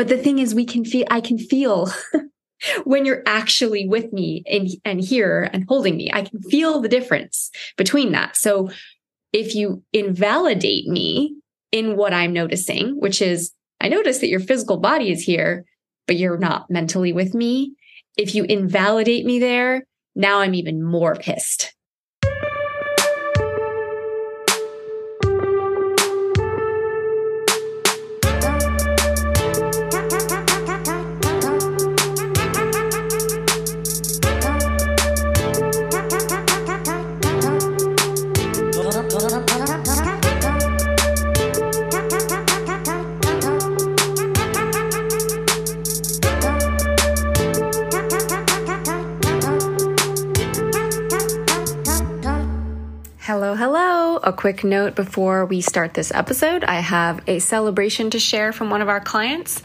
But the thing is, we can feel, I can feel when you're actually with me and, and here and holding me, I can feel the difference between that. So if you invalidate me in what I'm noticing, which is I notice that your physical body is here, but you're not mentally with me. If you invalidate me there, now I'm even more pissed a quick note before we start this episode. I have a celebration to share from one of our clients.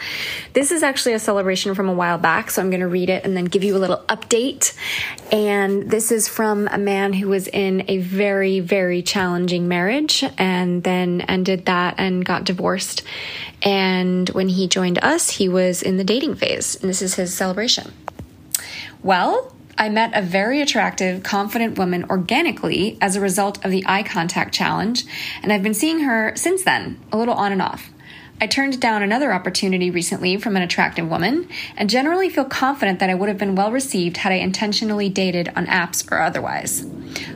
This is actually a celebration from a while back, so I'm going to read it and then give you a little update. And this is from a man who was in a very, very challenging marriage and then ended that and got divorced. And when he joined us, he was in the dating phase, and this is his celebration. Well, I met a very attractive, confident woman organically as a result of the eye contact challenge, and I've been seeing her since then, a little on and off. I turned down another opportunity recently from an attractive woman and generally feel confident that I would have been well received had I intentionally dated on apps or otherwise.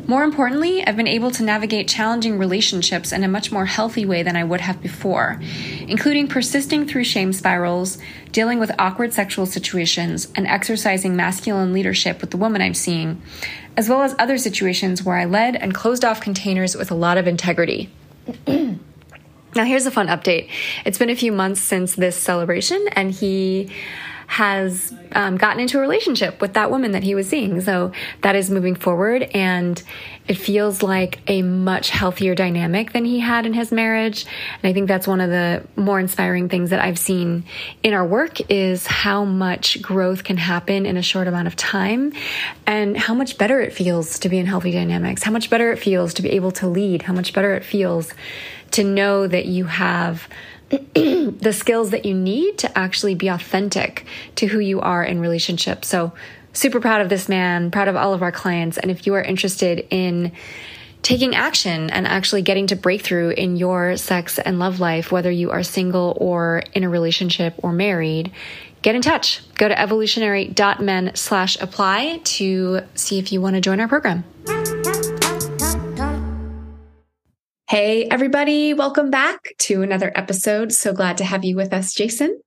More importantly, I've been able to navigate challenging relationships in a much more healthy way than I would have before, including persisting through shame spirals, dealing with awkward sexual situations, and exercising masculine leadership with the woman I'm seeing, as well as other situations where I led and closed off containers with a lot of integrity. Now, here's a fun update. It's been a few months since this celebration, and he has um, gotten into a relationship with that woman that he was seeing. So that is moving forward, and it feels like a much healthier dynamic than he had in his marriage. And I think that's one of the more inspiring things that I've seen in our work is how much growth can happen in a short amount of time, and how much better it feels to be in healthy dynamics, how much better it feels to be able to lead, how much better it feels to know that you have the skills that you need to actually be authentic to who you are in relationship. So, super proud of this man, proud of all of our clients. And if you are interested in taking action and actually getting to breakthrough in your sex and love life, whether you are single or in a relationship or married, get in touch. Go to evolutionary.men slash apply to see if you want to join our program. Hey, everybody, welcome back to another episode. So glad to have you with us, Jason.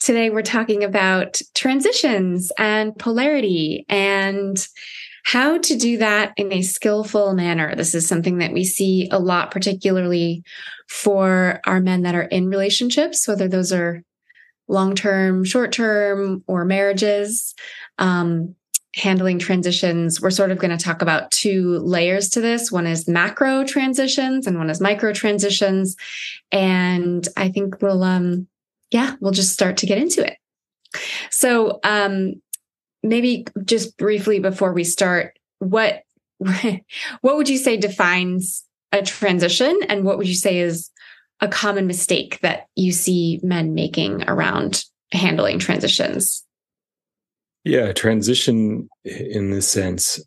Today, we're talking about transitions and polarity and how to do that in a skillful manner. This is something that we see a lot, particularly for our men that are in relationships, whether those are long term, short term, or marriages. Um, handling transitions, we're sort of going to talk about two layers to this. One is macro transitions and one is micro transitions. And I think we'll, um, yeah, we'll just start to get into it. So, um, maybe just briefly before we start, what, what would you say defines a transition and what would you say is a common mistake that you see men making around handling transitions? Yeah, transition in this sense.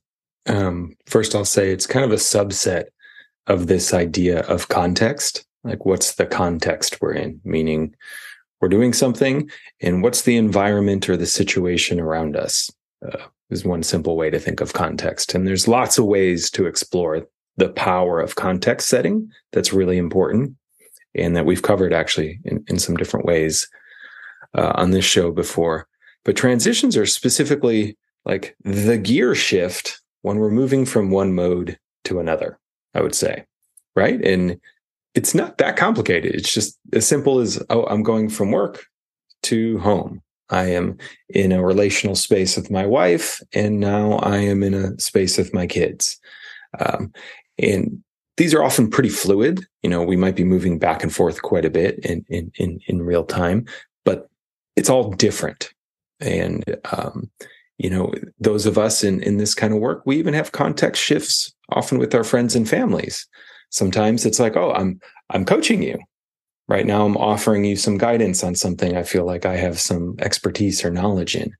Um, first, I'll say it's kind of a subset of this idea of context. Like, what's the context we're in? Meaning, we're doing something, and what's the environment or the situation around us? Uh, is one simple way to think of context. And there's lots of ways to explore the power of context setting that's really important, and that we've covered actually in, in some different ways uh, on this show before. But transitions are specifically like the gear shift when we're moving from one mode to another, I would say. Right. And it's not that complicated. It's just as simple as, oh, I'm going from work to home. I am in a relational space with my wife, and now I am in a space with my kids. Um, and these are often pretty fluid. You know, we might be moving back and forth quite a bit in in in, in real time, but it's all different. And, um, you know, those of us in, in this kind of work, we even have context shifts often with our friends and families. Sometimes it's like, oh, I'm, I'm coaching you, Right now, I'm offering you some guidance on something I feel like I have some expertise or knowledge in.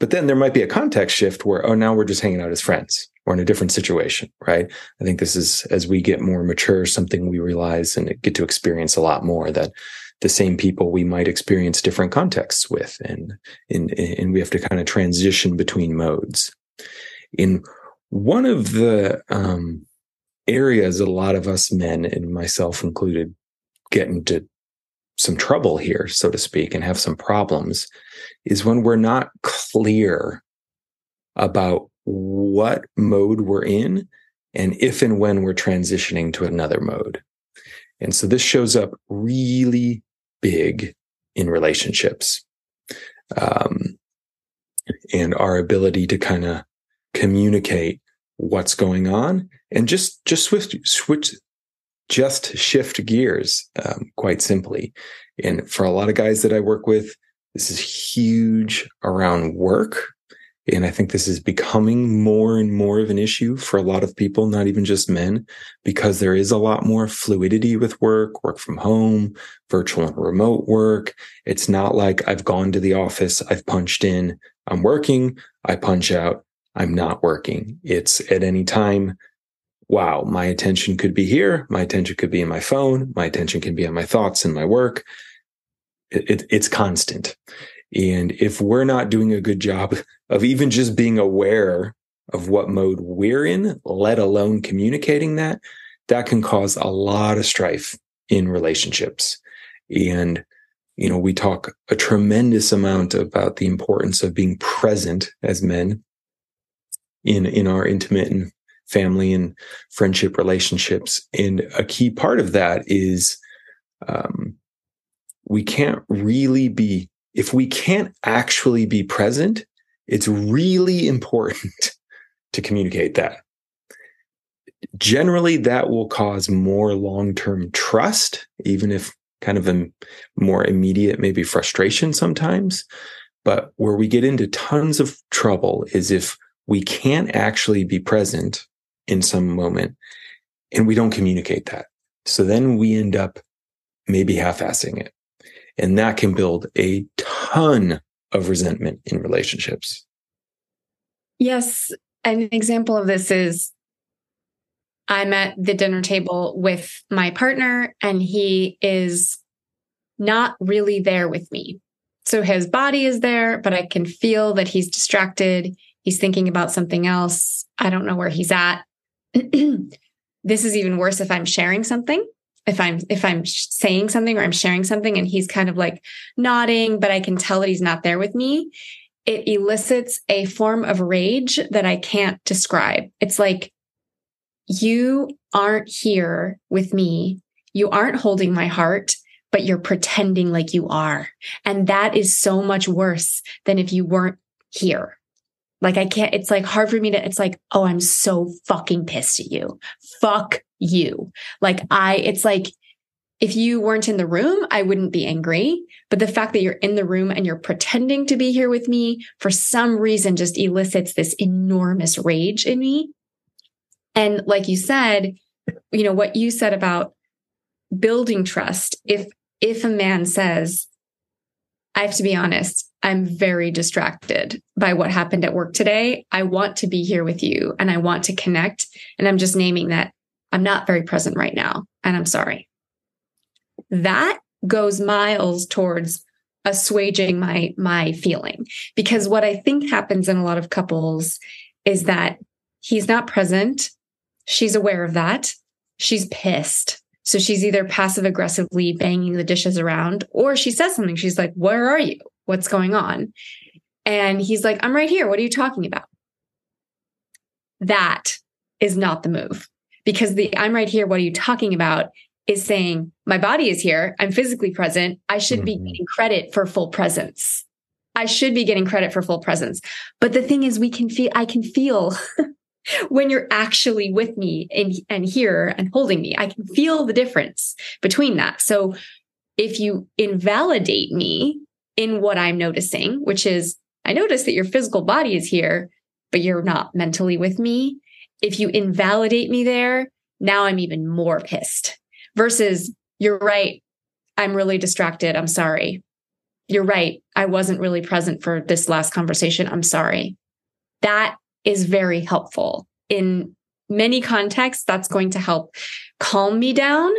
But then there might be a context shift where, oh, now we're just hanging out as friends or in a different situation, right? I think this is, as we get more mature, something we realize and get to experience a lot more that the same people we might experience different contexts with. And, and, and we have to kind of transition between modes. In one of the um, areas a lot of us men and myself included get into some trouble here, so to speak, and have some problems is when we're not clear about what mode we're in and if and when we're transitioning to another mode. And so this shows up really big in relationships. Um, and our ability to kind of communicate what's going on and just, just switch, switch, just shift gears, um, quite simply. And for a lot of guys that I work with, this is huge around work. And I think this is becoming more and more of an issue for a lot of people, not even just men, because there is a lot more fluidity with work, work from home, virtual and remote work. It's not like I've gone to the office, I've punched in, I'm working, I punch out, I'm not working. It's at any time, wow, my attention could be here, my attention could be in my phone, my attention can be on my thoughts and my work. It, it, it's constant. And if we're not doing a good job of even just being aware of what mode we're in, let alone communicating that, that can cause a lot of strife in relationships. And, you know, we talk a tremendous amount about the importance of being present as men in, in our intimate and family and friendship relationships. And a key part of that is, um, we can't really be if we can't actually be present, it's really important to communicate that. Generally, that will cause more long term trust, even if kind of a more immediate, maybe frustration sometimes. But where we get into tons of trouble is if we can't actually be present in some moment and we don't communicate that. So then we end up maybe half assing it. And that can build a ton of resentment in relationships. Yes. An example of this is I'm at the dinner table with my partner, and he is not really there with me. So his body is there, but I can feel that he's distracted. He's thinking about something else. I don't know where he's at. this is even worse if I'm sharing something if I'm if I'm saying something or I'm sharing something and he's kind of like nodding, but I can tell that he's not there with me, it elicits a form of rage that I can't describe. It's like you aren't here with me. You aren't holding my heart, but you're pretending like you are. And that is so much worse than if you weren't here. Like I can't, it's like hard for me to, it's like, oh, I'm so fucking pissed at you. Fuck you. Like I, it's like, if you weren't in the room, I wouldn't be angry. But the fact that you're in the room and you're pretending to be here with me for some reason just elicits this enormous rage in me. And like you said, you know, what you said about building trust. If, if a man says, I have to be honest, I'm very distracted by what happened at work today. I want to be here with you and I want to connect. And I'm just naming that I'm not very present right now and I'm sorry. That goes miles towards assuaging my my feeling because what I think happens in a lot of couples is that he's not present. She's aware of that. She's pissed. So she's either passive aggressively banging the dishes around or she says something. She's like, Where are you? What's going on? And he's like, I'm right here. What are you talking about? That is not the move because the I'm right here. What are you talking about? Is saying my body is here. I'm physically present. I should mm-hmm. be getting credit for full presence. I should be getting credit for full presence. But the thing is, we can feel, I can feel when you're actually with me and, and here and holding me, I can feel the difference between that. So if you invalidate me in what I'm noticing, which is I notice that your physical body is here, but you're not mentally with me. If you invalidate me there, now I'm even more pissed versus you're right. I'm really distracted. I'm sorry. You're right. I wasn't really present for this last conversation. I'm sorry. That is very helpful. In many contexts, that's going to help calm me down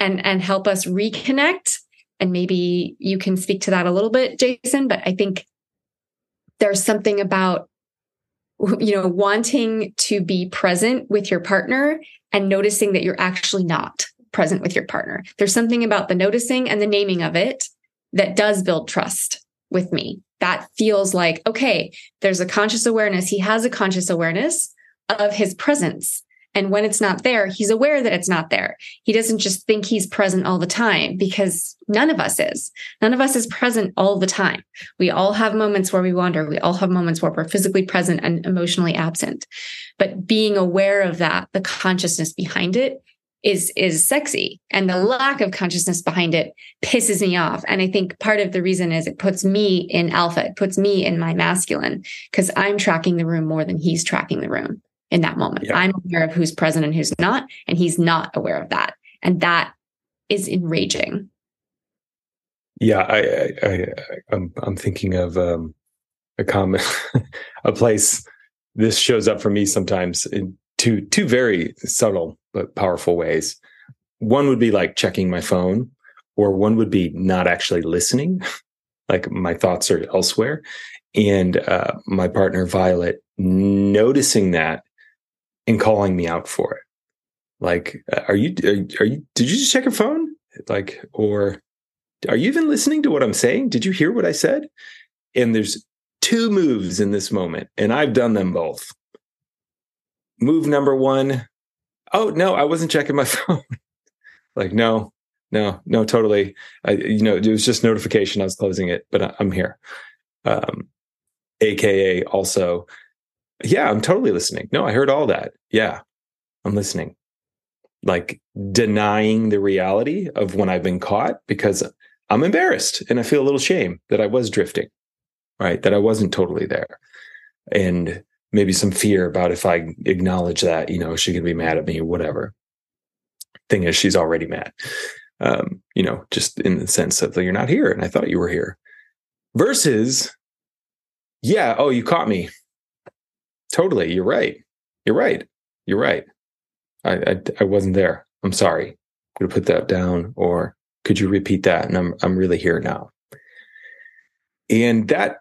and, and help us reconnect. And maybe you can speak to that a little bit, Jason, but I think there's something about you know wanting to be present with your partner and noticing that you're actually not present with your partner. There's something about the noticing and the naming of it that does build trust with me. That feels like, okay, there's a conscious awareness. He has a conscious awareness of his presence. And when it's not there, he's aware that it's not there. He doesn't just think he's present all the time because none of us is. None of us is present all the time. We all have moments where we wander. We all have moments where we're physically present and emotionally absent. But being aware of that, the consciousness behind it is is sexy and the lack of consciousness behind it pisses me off and i think part of the reason is it puts me in alpha it puts me in my masculine because i'm tracking the room more than he's tracking the room in that moment. Yeah. I'm aware of who's present and who's not, and he's not aware of that. And that is enraging. Yeah, I, I, I I'm, I'm thinking of um, a common a place. This shows up for me sometimes in two two very subtle but powerful ways. One would be like checking my phone, or one would be not actually listening, like my thoughts are elsewhere. And uh, my partner Violet noticing that and calling me out for it. Like, uh, are you, are, are you, did you just check your phone? Like, or are you even listening to what I'm saying? Did you hear what I said? And there's two moves in this moment, and I've done them both. Move number one, oh no, I wasn't checking my phone. like, no, no, no, totally. I, you know, it was just notification. I was closing it, but I, am here. Um, AKA also, yeah, I'm totally listening. No, I heard all that. Yeah, I'm listening. Like denying the reality of when I've been caught because I'm embarrassed and I feel a little shame that I was drifting, right? That I wasn't totally there. And maybe some fear about if I acknowledge that, you know, she to be mad at me or whatever. Thing is, she's already mad. Um, you know, just in the sense of you're not here and I thought you were here. Versus, yeah, oh, you caught me totally. You're right. You're right. You're right. I, I, I wasn't there. I'm sorry. I'm going to put that down. Or could you repeat that? And I'm, I'm really here now. And that,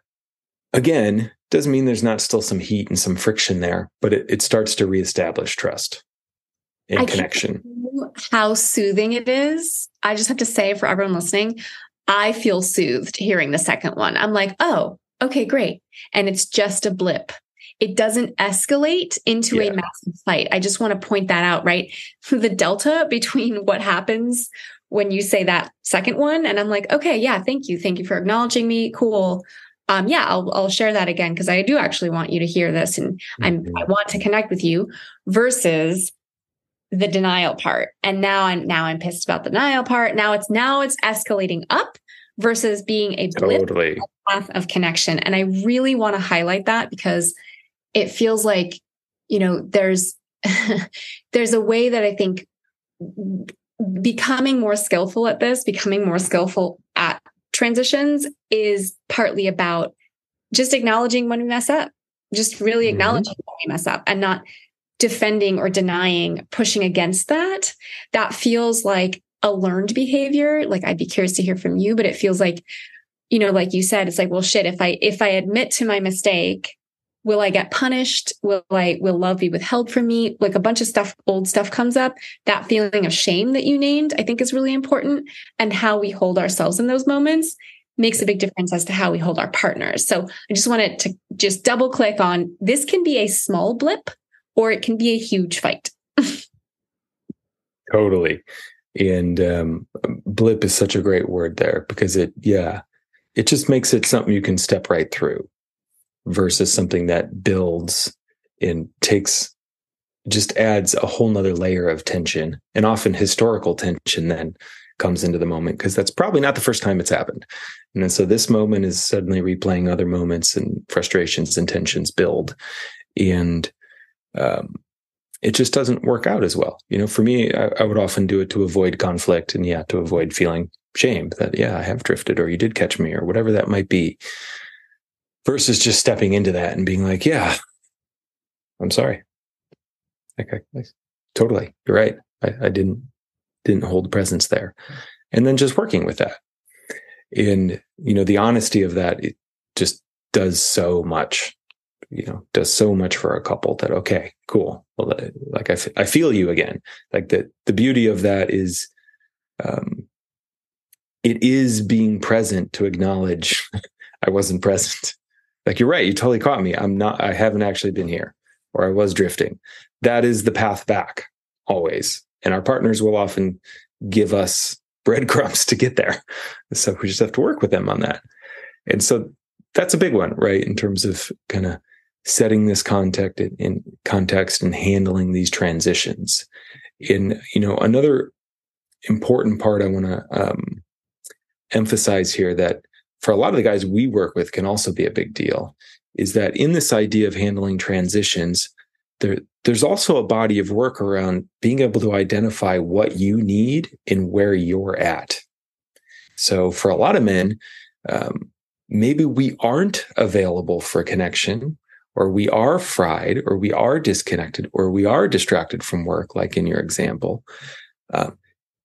again, doesn't mean there's not still some heat and some friction there, but it, it starts to reestablish trust and I connection. How soothing it is. I just have to say for everyone listening, I feel soothed hearing the second one. I'm like, oh, okay, great. And it's just a blip it doesn't escalate into yeah. a massive fight. I just want to point that out, right? The delta between what happens when you say that second one, and I'm like, okay, yeah, thank you. Thank you for acknowledging me. Cool. Um, yeah, I'll I'll share that again because I do actually want you to hear this and mm-hmm. I'm I want to connect with you versus the denial part. And now I'm now I'm pissed about the denial part. Now it's now it's escalating up versus being a blip totally. path of connection. And I really want to highlight that because it feels like you know there's there's a way that i think becoming more skillful at this becoming more skillful at transitions is partly about just acknowledging when we mess up just really mm-hmm. acknowledging mm-hmm. when we mess up and not defending or denying pushing against that that feels like a learned behavior like i'd be curious to hear from you but it feels like you know like you said it's like well shit if i if i admit to my mistake will I get punished? Will I, will love be withheld from me? Like a bunch of stuff, old stuff comes up. That feeling of shame that you named, I think is really important. And how we hold ourselves in those moments makes a big difference as to how we hold our partners. So I just wanted to just double click on this can be a small blip or it can be a huge fight. totally. And um, blip is such a great word there because it, yeah, it just makes it something you can step right through versus something that builds and takes just adds a whole nother layer of tension and often historical tension then comes into the moment because that's probably not the first time it's happened. And then so this moment is suddenly replaying other moments and frustrations and tensions build. And um, it just doesn't work out as well. You know, for me, I, I, would often do it to avoid conflict and yeah, to avoid feeling shame that, yeah, I have drifted or you did catch me or whatever that might be versus just stepping into that and being like, yeah, I'm sorry. Okay. Totally. You're right. I, I didn't, didn't hold presence there. And then just working with that. And, you know, the honesty of that, it just does so much you know does so much for a couple that okay cool well uh, like I, f- I feel you again like the the beauty of that is um it is being present to acknowledge i wasn't present like you're right you totally caught me. I'm not i haven't actually been here or i was drifting. That is the path back always. And our partners will often give us breadcrumbs to get there. So we just have to work with them on that. And so that's a big one right in terms of kind of setting this context in context and handling these transitions. In you know another important part I want to um, emphasize here that for a lot of the guys we work with can also be a big deal is that in this idea of handling transitions there there's also a body of work around being able to identify what you need and where you're at. So for a lot of men um, maybe we aren't available for connection or we are fried or we are disconnected or we are distracted from work like in your example. Uh,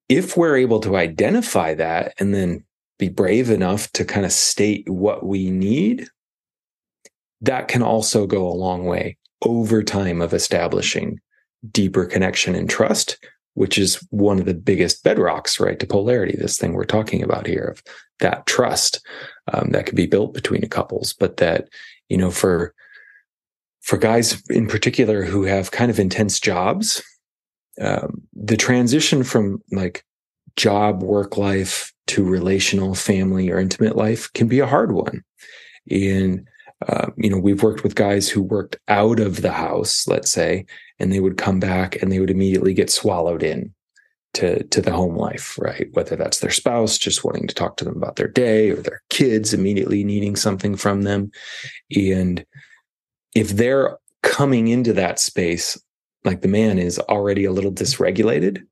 if we're able to identify that and then be brave enough to kind of state what we need that can also go a long way over time of establishing deeper connection and trust which is one of the biggest bedrocks right to polarity this thing we're talking about here of that trust um, that could be built between couples but that you know for for guys in particular who have kind of intense jobs, um, the transition from like job, work life to relational, family, or intimate life can be a hard one. And, uh, you know, we've worked with guys who worked out of the house, let's say, and they would come back and they would immediately get swallowed in to, to the home life, right? Whether that's their spouse just wanting to talk to them about their day or their kids immediately needing something from them. And if they're coming into that space like the man is already a little dysregulated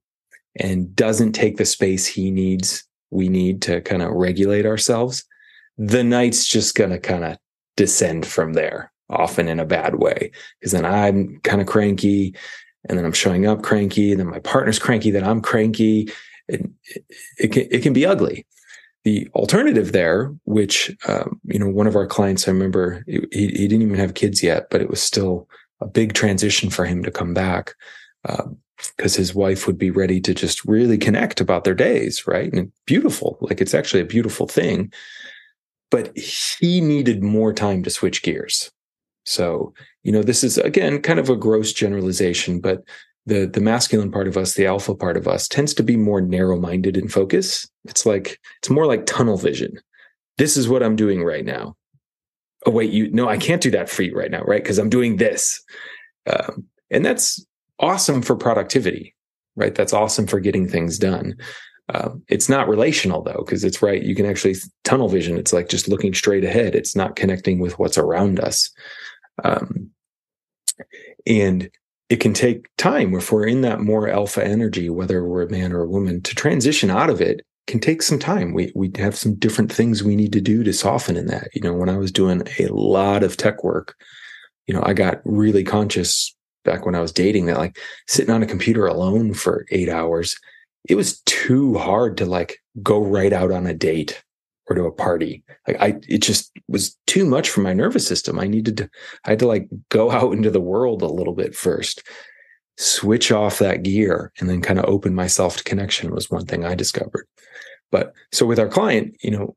and doesn't take the space he needs we need to kind of regulate ourselves the night's just going to kind of descend from there often in a bad way. Because then i'm kind of cranky and then i'm showing up cranky and then my partner's cranky then i'm cranky. It, it, it, can, it can be ugly. The alternative there, which um, you know, one of our clients, I remember he, he, didn't even have kids yet, but it was still a big transition for him to come back because his wife would be ready to just really connect about their days, right? And beautiful, like it's actually a beautiful thing, but he needed more time to switch gears. So, you know, this is again kind of a gross generalization, but the the masculine part of us, the alpha part of us, tends to be more narrow minded in focus. It's like it's more like tunnel vision. This is what I'm doing right now. Oh wait, you no, I can't do that for you right now, right? Because I'm doing this, um, and that's awesome for productivity, right? That's awesome for getting things done. Um, it's not relational though, because it's right. You can actually tunnel vision. It's like just looking straight ahead. It's not connecting with what's around us. Um, and it can take time if we're in that more alpha energy, whether we're a man or a woman, to transition out of it can take some time. We we have some different things we need to do to soften in that. You know, when I was doing a lot of tech work, you know, I got really conscious back when I was dating that like sitting on a computer alone for eight hours, it was too hard to like go right out on a date or to a party. Like I, it just was too much for my nervous system. I needed to, I had to like go out into the world a little bit first, switch off that gear and then kind of open myself to connection was one thing I discovered. But so with our client, you know,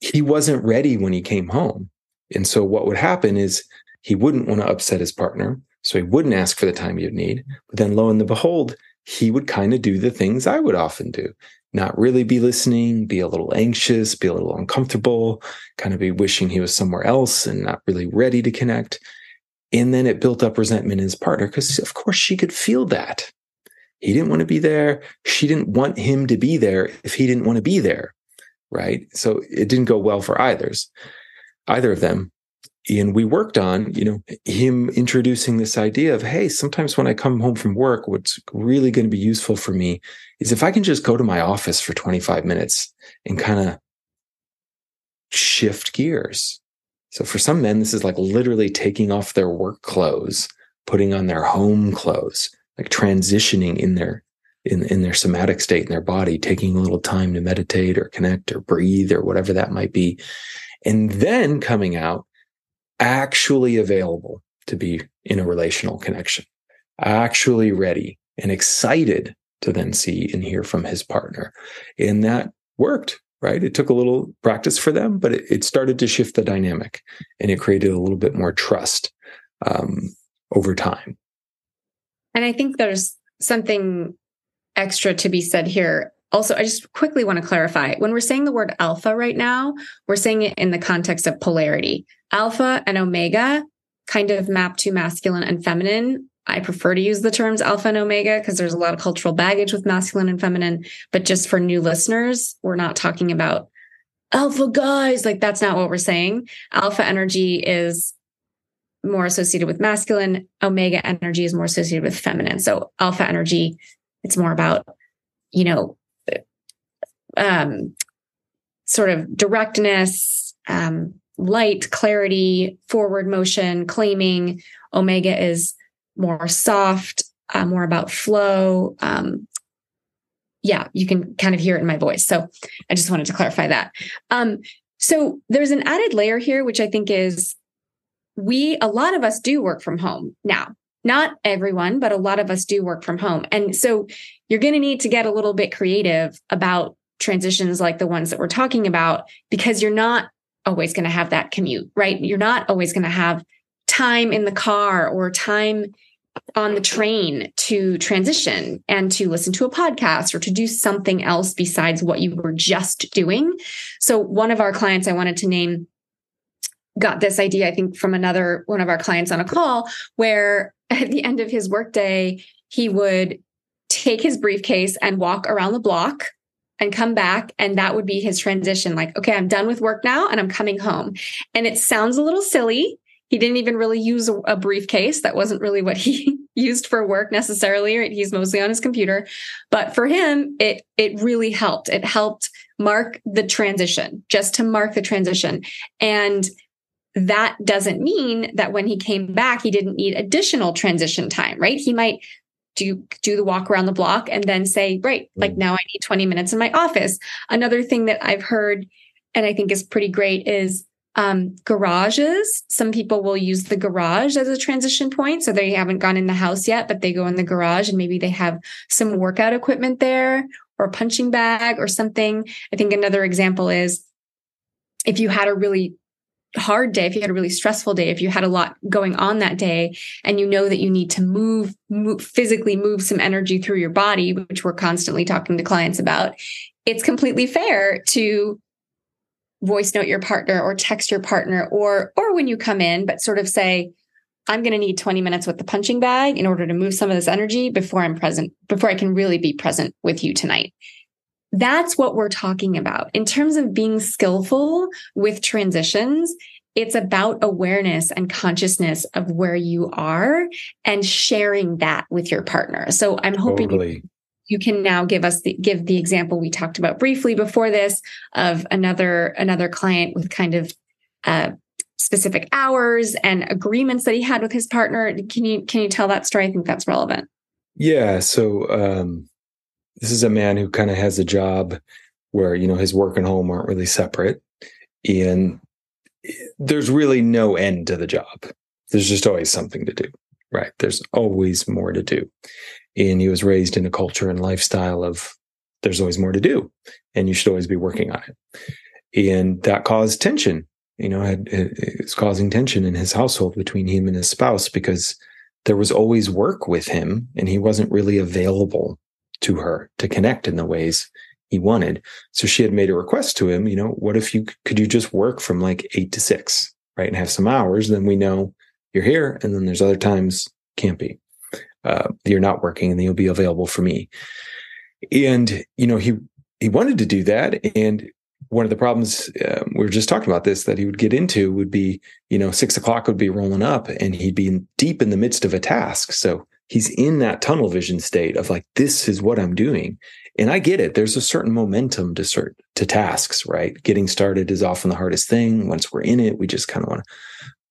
he wasn't ready when he came home. And so what would happen is he wouldn't want to upset his partner. So he wouldn't ask for the time you'd need. But then lo and behold, he would kind of do the things I would often do not really be listening, be a little anxious, be a little uncomfortable, kind of be wishing he was somewhere else and not really ready to connect. And then it built up resentment in his partner because, of course, she could feel that. He didn't want to be there. She didn't want him to be there if he didn't want to be there. Right. So it didn't go well for either's, either of them. And we worked on you know him introducing this idea of hey sometimes when i come home from work what's really going to be useful for me is if i can just go to my office for 25 minutes and kind of shift gears. So for some men this is like literally taking off their work clothes putting on their home clothes like transitioning in their in, in their somatic state in their body taking a little time to meditate or connect or breathe or whatever that might be. And then coming out actually available to be in a relational connection, actually ready and excited to then see and hear from his partner. And that worked, right? It took a little practice for them, but it, it started to shift the dynamic and it created a little bit more trust um, over time. And I think there's something extra to be said here also, I just quickly want to clarify when we're saying the word alpha right now, we're saying it in the context of polarity. Alpha and omega kind of map to masculine and feminine. I prefer to use the terms alpha and omega because there's a lot of cultural baggage with masculine and feminine. But just for new listeners, we're not talking about alpha guys. Like that's not what we're saying. Alpha energy is more associated with masculine. Omega energy is more associated with feminine. So alpha energy, it's more about, you know, um, sort of directness, um, light, clarity, forward motion, claiming. Omega is more soft, uh, more about flow. Um, yeah, you can kind of hear it in my voice. So I just wanted to clarify that. Um, so there's an added layer here, which I think is we, a lot of us do work from home now. Not everyone, but a lot of us do work from home. And so you're going to need to get a little bit creative about transitions like the ones that we're talking about because you're not always going to have that commute, right? You're not always going to have time in the car or time on the train to transition and to listen to a podcast or to do something else besides what you were just doing. So, one of our clients I wanted to name got this idea, I think, from another one of our clients on a call where at the end of his workday, he would take his briefcase and walk around the block and come back and that would be his transition like okay i'm done with work now and i'm coming home. And it sounds a little silly. He didn't even really use a, briefcase. That wasn't really what he used for work necessarily right? He's mostly on his computer. But for him it it really helped. It helped mark the transition just to mark the transition. And that doesn't mean that when he came back he didn't need additional transition time right? He might do do the walk around the block and then say right like mm. now i need 20 minutes in my office. Another thing that i've heard and i think is pretty great is um, garages. Some people will use the garage as a transition point so they haven't gone in the house yet but they go in the garage and maybe they have some workout equipment there or a punching bag or something. I think another example is if you had a really hard day, if you had a really stressful day, if you had a lot going on that day and you know that you need to move, move, physically move some energy through your body, which we're constantly talking to clients about, it's completely fair to voice note your partner or text your partner or or when you come in but sort of say I'm going to need 20 minutes with the punching bag in order to move some of this energy before I'm present before I can really be present with you tonight. That's what we're talking about. In terms of being skillful with transitions, it's about awareness and consciousness of where you are and sharing that with your partner. So I'm hoping totally. you can now give us the give the example we talked about briefly before this of another another client with kind of uh, specific hours and agreements that he had with his partner. Can you can you tell that story? I think that's relevant. Yeah. So um, this is a man who kind of has a job where you know his work and home aren't really separate and there's really no end to the job. There's just always something to do right? There's always more to do. And he was raised in a culture and lifestyle of there's always more to do and you should always be working on it. And that caused tension you know it was causing tension in his household between him and his spouse because there was always work with him and he wasn't really available to her to connect in the ways he wanted. So she had made a request to him, you know, what if you could you just work from like eight to six, right? And have some hours, then we know you're here. And then there's other times can't be. Uh, you're not working and then you'll be available for me. And, you know, he he wanted to do that. And one of the problems uh, we were just talking about this that he would get into would be, you know, six o'clock would be rolling up and he'd be in, deep in the midst of a task. So he's in that tunnel vision state of like, this is what I'm doing. And I get it. There's a certain momentum to cert to tasks, right? Getting started is often the hardest thing. Once we're in it, we just kind of want to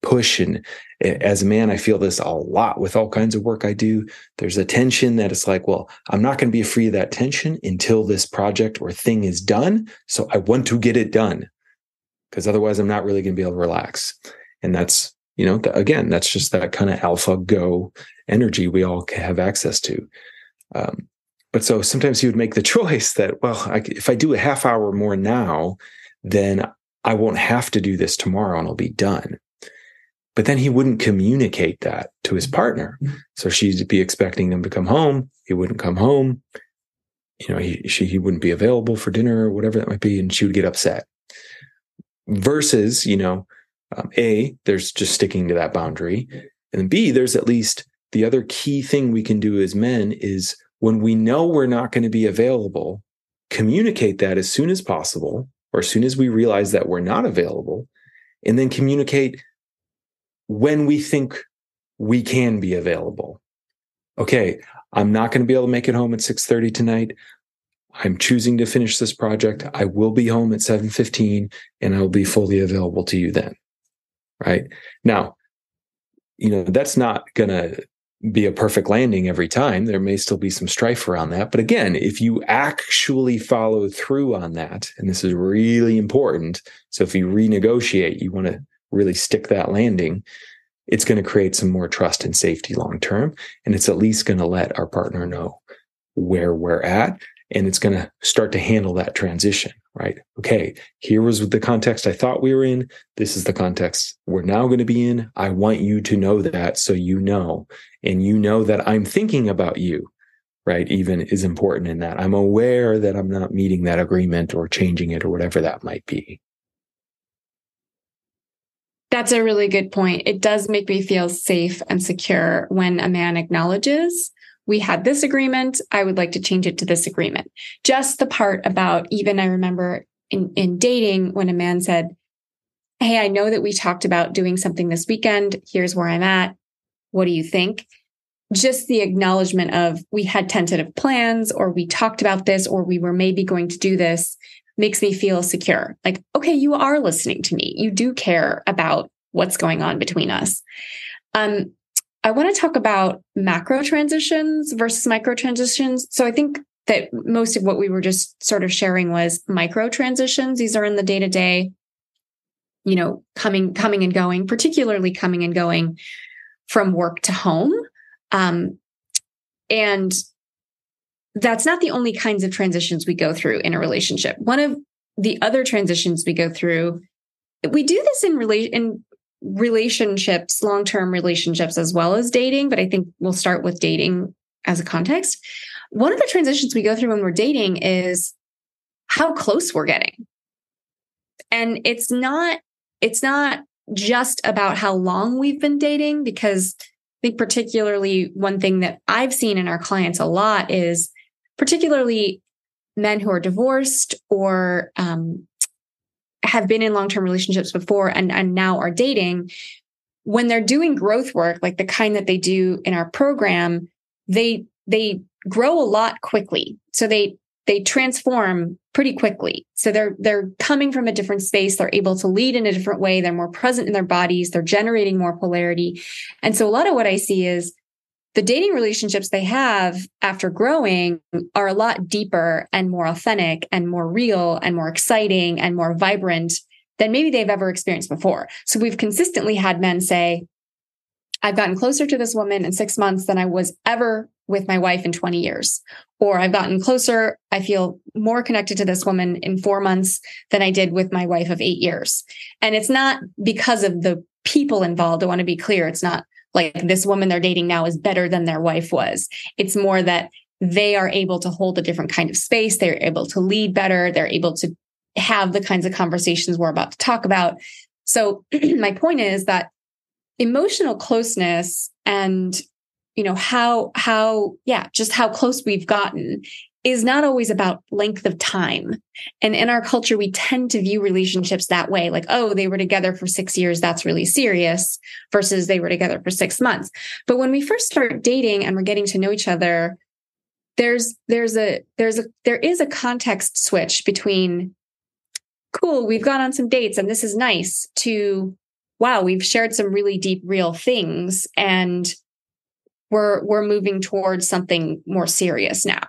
push. And as a man, I feel this a lot with all kinds of work I do. There's a tension that it's like, well, I'm not going to be free of that tension until this project or thing is done. So I want to get it done because otherwise I'm not really going to be able to relax. And that's, you know, again, that's just that kind of alpha go energy we all have access to. Um, but so sometimes he would make the choice that, well, I, if I do a half hour more now, then I won't have to do this tomorrow and I'll be done. But then he wouldn't communicate that to his partner. So she'd be expecting him to come home. He wouldn't come home. You know, he, she, he wouldn't be available for dinner or whatever that might be. And she would get upset versus, you know, um, A, there's just sticking to that boundary. And B, there's at least the other key thing we can do as men is when we know we're not going to be available, communicate that as soon as possible or as soon as we realize that we're not available, and then communicate when we think we can be available. Okay, I'm not going to be able to make it home at 6:30 tonight. I'm choosing to finish this project. I will be home at 7:15 and I will be fully available to you then. Right? Now, you know, that's not going to be a perfect landing every time. There may still be some strife around that. But again, if you actually follow through on that, and this is really important. So if you renegotiate, you want to really stick that landing, it's going to create some more trust and safety long term. And it's at least going to let our partner know where we're at. And it's going to start to handle that transition, right? Okay, here was the context I thought we were in. This is the context we're now going to be in. I want you to know that so you know, and you know that I'm thinking about you, right? Even is important in that. I'm aware that I'm not meeting that agreement or changing it or whatever that might be. That's a really good point. It does make me feel safe and secure when a man acknowledges we had this agreement. I would like to change it to this agreement. Just the part about even I remember in, in dating when a man said, Hey, I know that we talked about doing something this weekend. Here's where I'm at. What do you think? Just the acknowledgement of we had tentative plans or we talked about this or we were maybe going to do this makes me feel secure. Like, okay, you are listening to me. You do care about what's going on between us. Um, I want to talk about macro transitions versus micro transitions. So I think that most of what we were just sort of sharing was micro transitions. These are in the day to day, you know, coming, coming and going, particularly coming and going from work to home. Um, and that's not the only kinds of transitions we go through in a relationship. One of the other transitions we go through, we do this in relation in relationships, long-term relationships as well as dating, but I think we'll start with dating as a context. One of the transitions we go through when we're dating is how close we're getting. And it's not it's not just about how long we've been dating because I think particularly one thing that I've seen in our clients a lot is particularly men who are divorced or um, have been in long-term relationships before and, and now are dating when they're doing growth work like the kind that they do in our program they they grow a lot quickly. So they they transform pretty quickly. So they're they're coming from a different space. They're able to lead in a different way. They're more present in their bodies. They're generating more polarity. And so a lot of what i see is the dating relationships they have after growing are a lot deeper and more authentic and more real and more exciting and more vibrant than maybe they've ever experienced before. So we've consistently had men say, I've gotten closer to this woman in six months than I was ever with my wife in 20 years. Or I've gotten closer. I feel more connected to this woman in four months than I did with my wife of eight years. And it's not because of the people involved. I want to be clear. It's not like this woman they're dating now is better than their wife was. It's more that they are able to hold a different kind of space. They're able to lead better. They're able to have the kinds of conversations we're about to talk about. So my point is that emotional closeness and you know how how yeah just how close we've gotten is not always about length of time. And in our culture, we tend to view relationships that way like, oh, they were together for six years. That's really serious versus they were together for six months. But when we first start dating and we're getting to know each other, there's there's a there's a there is a context switch between cool we've gone on some dates and this is nice to wow we've shared some really deep real things and we're we're moving towards something more serious now.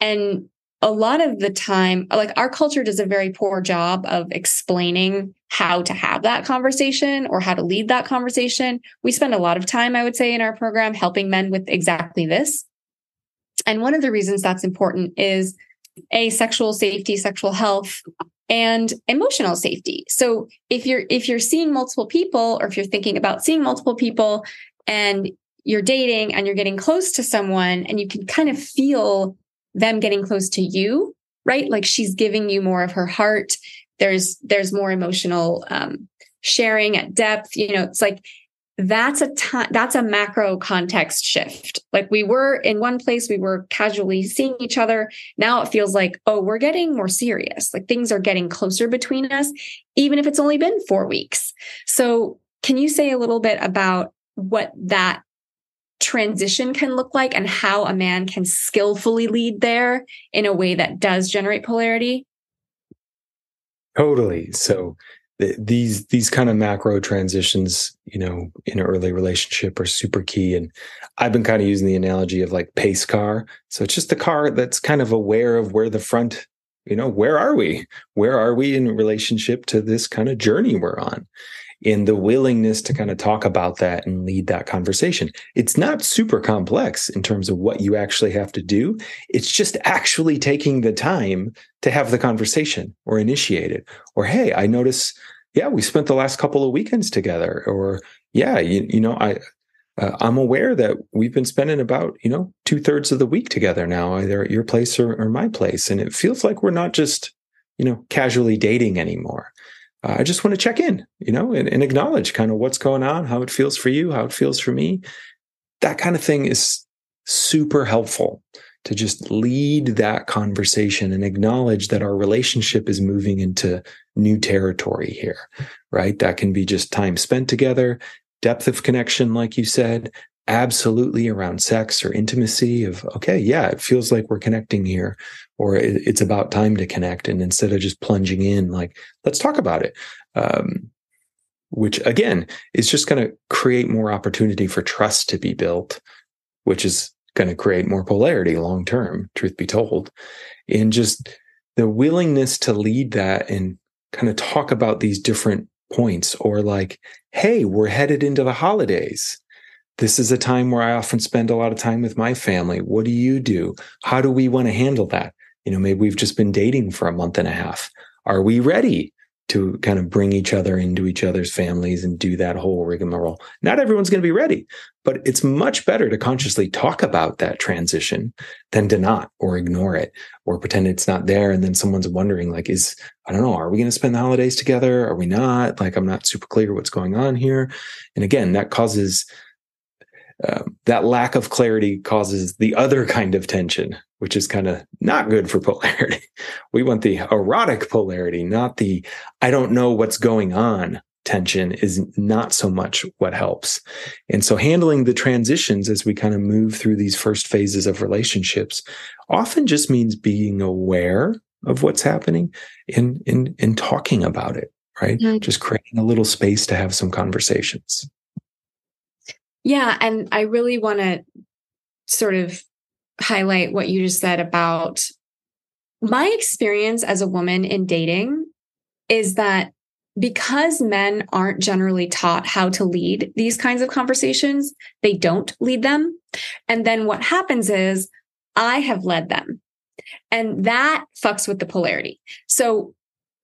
And a lot of the time like our culture does a very poor job of explaining how to have that conversation or how to lead that conversation. We spend a lot of time i would say in our program helping men with exactly this. And one of the reasons that's important is a sexual safety sexual health and emotional safety. So if you're if you're seeing multiple people or if you're thinking about seeing multiple people and you're dating and you're getting close to someone and you can kind of feel them getting close to you, right? Like she's giving you more of her heart. There's, there's more emotional, um, sharing at depth. You know, it's like, that's a time, that's a macro context shift. Like we were in one place, we were casually seeing each other. Now it feels like, oh, we're getting more serious. Like things are getting closer between us, even if it's only been four weeks. So can you say a little bit about what that transition can look like and how a man can skillfully lead there in a way that does generate polarity? Totally. So th- these these kind of macro transitions, you know, in an early relationship are super key. And I've been kind of using the analogy of like pace car. So it's just the car that's kind of aware of where the front, you know, where are we? Where are we in relationship to this kind of journey we're on? In the willingness to kind of talk about that and lead that conversation. It's not super complex in terms of what you actually have to do. It's just actually taking the time to have the conversation or initiate it. Or, hey, I notice, yeah, we spent the last couple of weekends together. Or, yeah, you, you know, I, uh, I'm aware that we've been spending about, you know, two thirds of the week together now, either at your place or, or my place. And it feels like we're not just, you know, casually dating anymore uh, I just want to check in, you know, and, and acknowledge kind of what's going on, how it feels for you, how it feels for me. That kind of thing is super helpful to just lead that conversation and acknowledge that our relationship is moving into new territory here, right? That can be just time spent together, depth of connection, like you said, absolutely around sex or intimacy of, okay, yeah, it feels like we're connecting here or it, it's about time to connect. And instead of just plunging in, like, let's talk about it. Um, which again is just going to create more opportunity for trust to be built, which is going to create more polarity long term, truth be told. And just the willingness to lead that and kind of talk about these different points or like, hey, we're headed into the holidays. This is a time where I often spend a lot of time with my family. What do you do? How do we want to handle that? You know, maybe we've just been dating for a month and a half. Are we ready to kind of bring each other into each other's families and do that whole rigmarole? Not everyone's going to be ready, but it's much better to consciously talk about that transition than to not or ignore it or pretend it's not there. And then someone's wondering, like, is, I don't know, are we going to spend the holidays together? Are we not? Like, I'm not super clear what's going on here. And again, that causes um, that lack of clarity causes the other kind of tension, which is kind of not good for polarity. We want the erotic polarity, not the I don't know what's going on tension is not so much what helps. And so handling the transitions as we kind of move through these first phases of relationships often just means being aware of what's happening and in in talking about it, right? Mm-hmm. Just creating a little space to have some conversations. Yeah. And I really want to sort of highlight what you just said about my experience as a woman in dating is that because men aren't generally taught how to lead these kinds of conversations, they don't lead them. And then what happens is I have led them. And that fucks with the polarity. So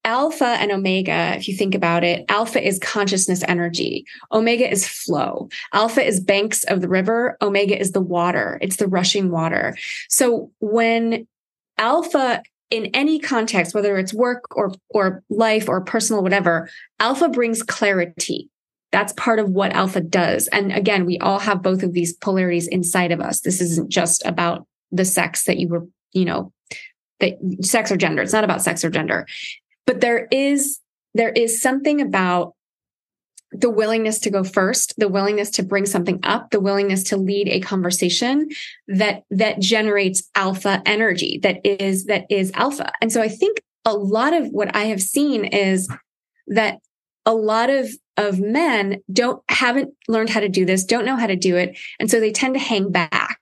alpha and omega, if you think about it, alpha is consciousness energy. Omega is flow. Alpha is banks of the river. Omega is the water. It's the rushing water. So when alpha in any context, whether it's work or, or life or personal, whatever, alpha brings clarity. That's part of what alpha does. And again, we all have both of these polarities inside of us. This isn't just about the sex that you were, you know, that sex or gender. It's not about sex or gender. But there is there is something about the willingness to go first, the willingness to bring something up, the willingness to lead a conversation that that generates alpha energy that is that is alpha. And so I think a lot of what I have seen is that a lot of of men don't haven't learned how to do this, don't know how to do it, and so they tend to hang back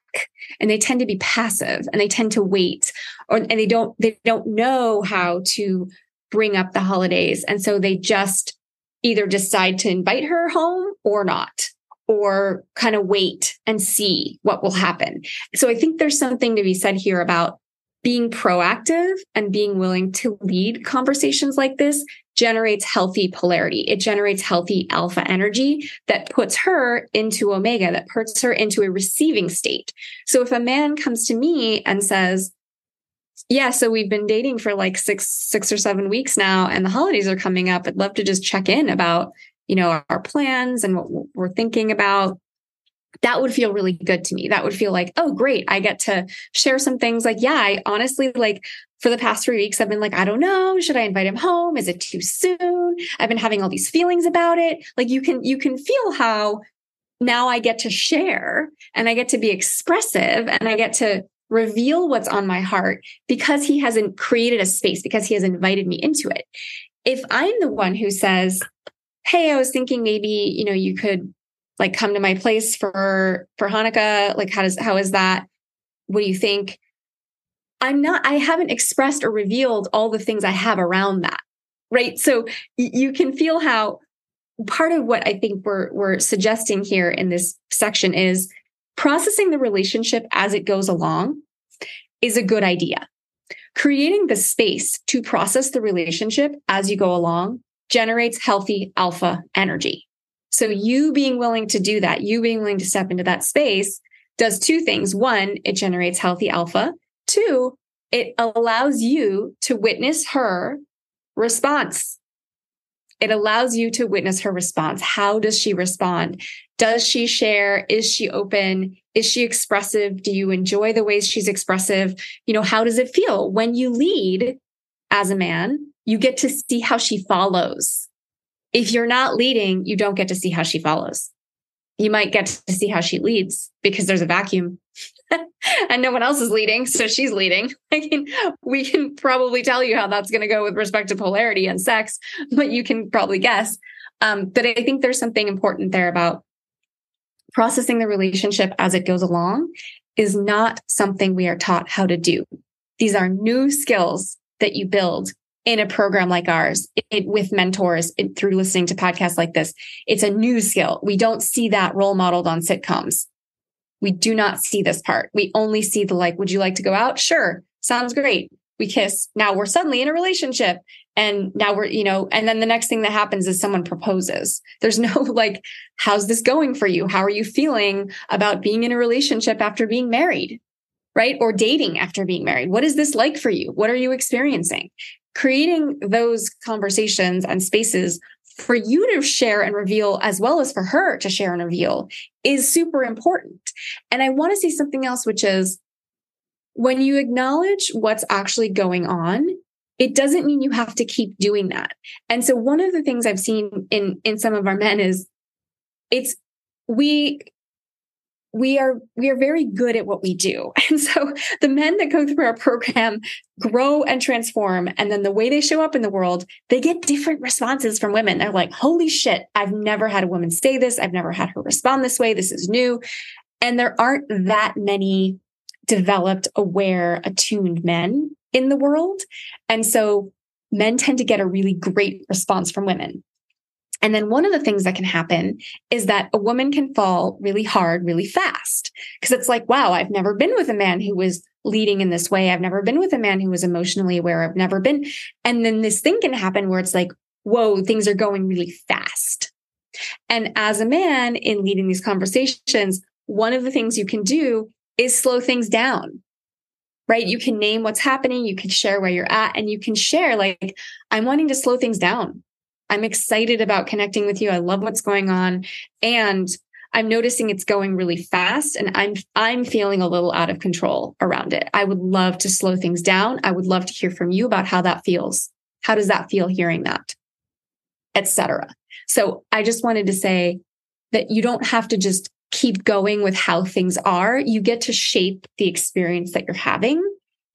and they tend to be passive and they tend to wait or and they don't they don't know how to bring up the holidays and so they just either decide to invite her home or not or kind of wait and see what will happen. So I think there's something to be said here about being proactive and being willing to lead conversations like this generates healthy polarity. It generates healthy alpha energy that puts her into omega, that puts her into a receiving state. So if a man comes to me and says, yeah, so we've been dating for like six, six or seven weeks now, and the holidays are coming up. I'd love to just check in about, you know, our plans and what we're thinking about that would feel really good to me. That would feel like, oh, great. I get to share some things like, yeah, I honestly like for the past three weeks, I've been like, I don't know. Should I invite him home? Is it too soon? I've been having all these feelings about it. Like you can, you can feel how now I get to share and I get to be expressive and I get to reveal what's on my heart because he hasn't created a space, because he has invited me into it. If I'm the one who says, Hey, I was thinking maybe, you know, you could like come to my place for for Hanukkah? Like how does how is that? What do you think? I'm not I haven't expressed or revealed all the things I have around that. Right? So you can feel how part of what I think we're we're suggesting here in this section is processing the relationship as it goes along is a good idea. Creating the space to process the relationship as you go along generates healthy alpha energy. So you being willing to do that, you being willing to step into that space does two things. One, it generates healthy alpha. Two, it allows you to witness her response. It allows you to witness her response. How does she respond? Does she share? Is she open? Is she expressive? Do you enjoy the ways she's expressive? You know, how does it feel when you lead as a man? You get to see how she follows if you're not leading, you don't get to see how she follows. You might get to see how she leads because there's a vacuum and no one else is leading. So she's leading. I mean, we can probably tell you how that's going to go with respect to polarity and sex, but you can probably guess. Um, but I think there's something important there about processing the relationship as it goes along is not something we are taught how to do. These are new skills that you build in a program like ours it, with mentors it, through listening to podcasts like this. It's a new skill. We don't see that role modeled on sitcoms. We do not see this part. We only see the like, would you like to go out? Sure. Sounds great. We kiss. Now we're suddenly in a relationship. And now we're, you know, and then the next thing that happens is someone proposes. There's no like, how's this going for you? How are you feeling about being in a relationship after being married? Right? Or dating after being married. What is this like for you? What are you experiencing? creating those conversations and spaces for you to share and reveal as well as for her to share and reveal is super important. And I want to say something else, which is when you acknowledge what's actually going on, it doesn't mean you have to keep doing that. And so one of the things I've seen in, in some of our men is it's, we we are we are very good at what we do. And so the men that go through our program grow and transform and then the way they show up in the world they get different responses from women. They're like holy shit i've never had a woman say this. I've never had her respond this way. This is new. And there aren't that many developed aware attuned men in the world. And so men tend to get a really great response from women and then one of the things that can happen is that a woman can fall really hard, really fast. Cause it's like, wow, I've never been with a man who was leading in this way. I've never been with a man who was emotionally aware. I've never been. And then this thing can happen where it's like, whoa, things are going really fast. And as a man in leading these conversations, one of the things you can do is slow things down right? You can name what's happening. You can share where you're at and you can share like, I'm wanting to slow things down. I'm excited about connecting with you. I love what's going on. And I'm noticing it's going really fast and I'm I'm feeling a little out of control around it. I would love to slow things down. I would love to hear from you about how that feels. How does that feel hearing that? Etc. So I just wanted to say that you don't have to just keep going with how things are. You get to shape the experience that you're having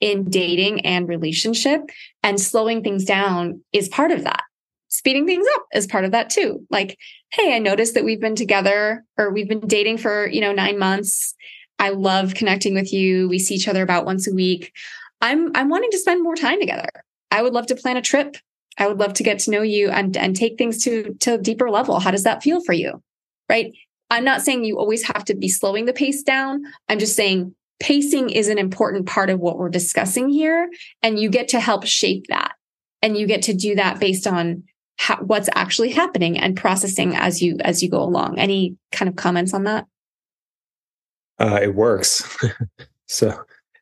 in dating and relationship and slowing things down is part of that. Speeding things up is part of that too. Like, hey, I noticed that we've been together or we've been dating for, you know, 9 months. I love connecting with you. We see each other about once a week. I'm I'm wanting to spend more time together. I would love to plan a trip. I would love to get to know you and and take things to to a deeper level. How does that feel for you? Right? I'm not saying you always have to be slowing the pace down. I'm just saying pacing is an important part of what we're discussing here. And you get to help shape that. And you get to do that based on how, what's actually happening and processing as you as you go along. Any kind of comments on that? Uh, it works. so,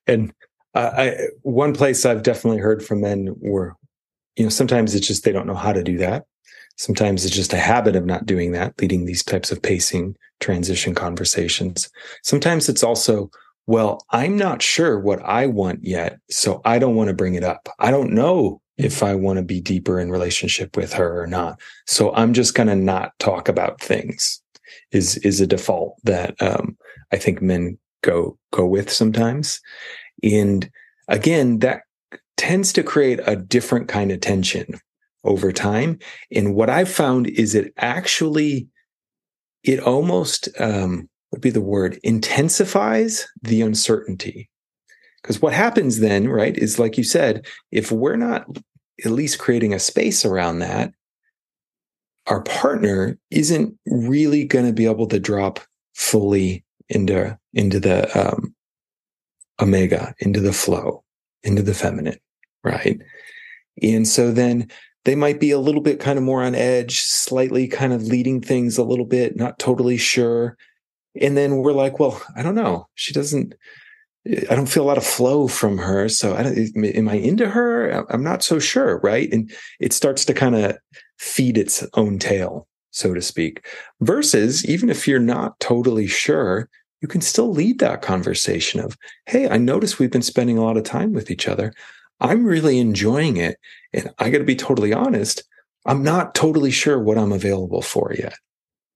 and uh, I, one place I've definitely heard from men were, you know, sometimes it's just they don't know how to do that. Sometimes it's just a habit of not doing that, leading these types of pacing transition conversations. Sometimes it's also, well, I'm not sure what I want yet, so I don't want to bring it up. I don't know if I want to be deeper in relationship with her or not. So I'm just going to not talk about things is, is a default that, um, I think men go, go with sometimes. And again, that tends to create a different kind of tension over time. And what I've found is it actually, it almost, um, would be the word, intensifies the uncertainty. Because what happens then, right, is like you said, if we're not at least creating a space around that, our partner isn't really going to be able to drop fully into into the um, omega, into the flow, into the feminine, right? And so then they might be a little bit kind of more on edge, slightly kind of leading things a little bit, not totally sure. And then we're like, well, I don't know. She doesn't, I don't feel a lot of flow from her. So I don't, am I into her? I'm not so sure. Right. And it starts to kind of feed its own tail, so to speak. Versus even if you're not totally sure, you can still lead that conversation of, Hey, I notice we've been spending a lot of time with each other. I'm really enjoying it. And I got to be totally honest, I'm not totally sure what I'm available for yet.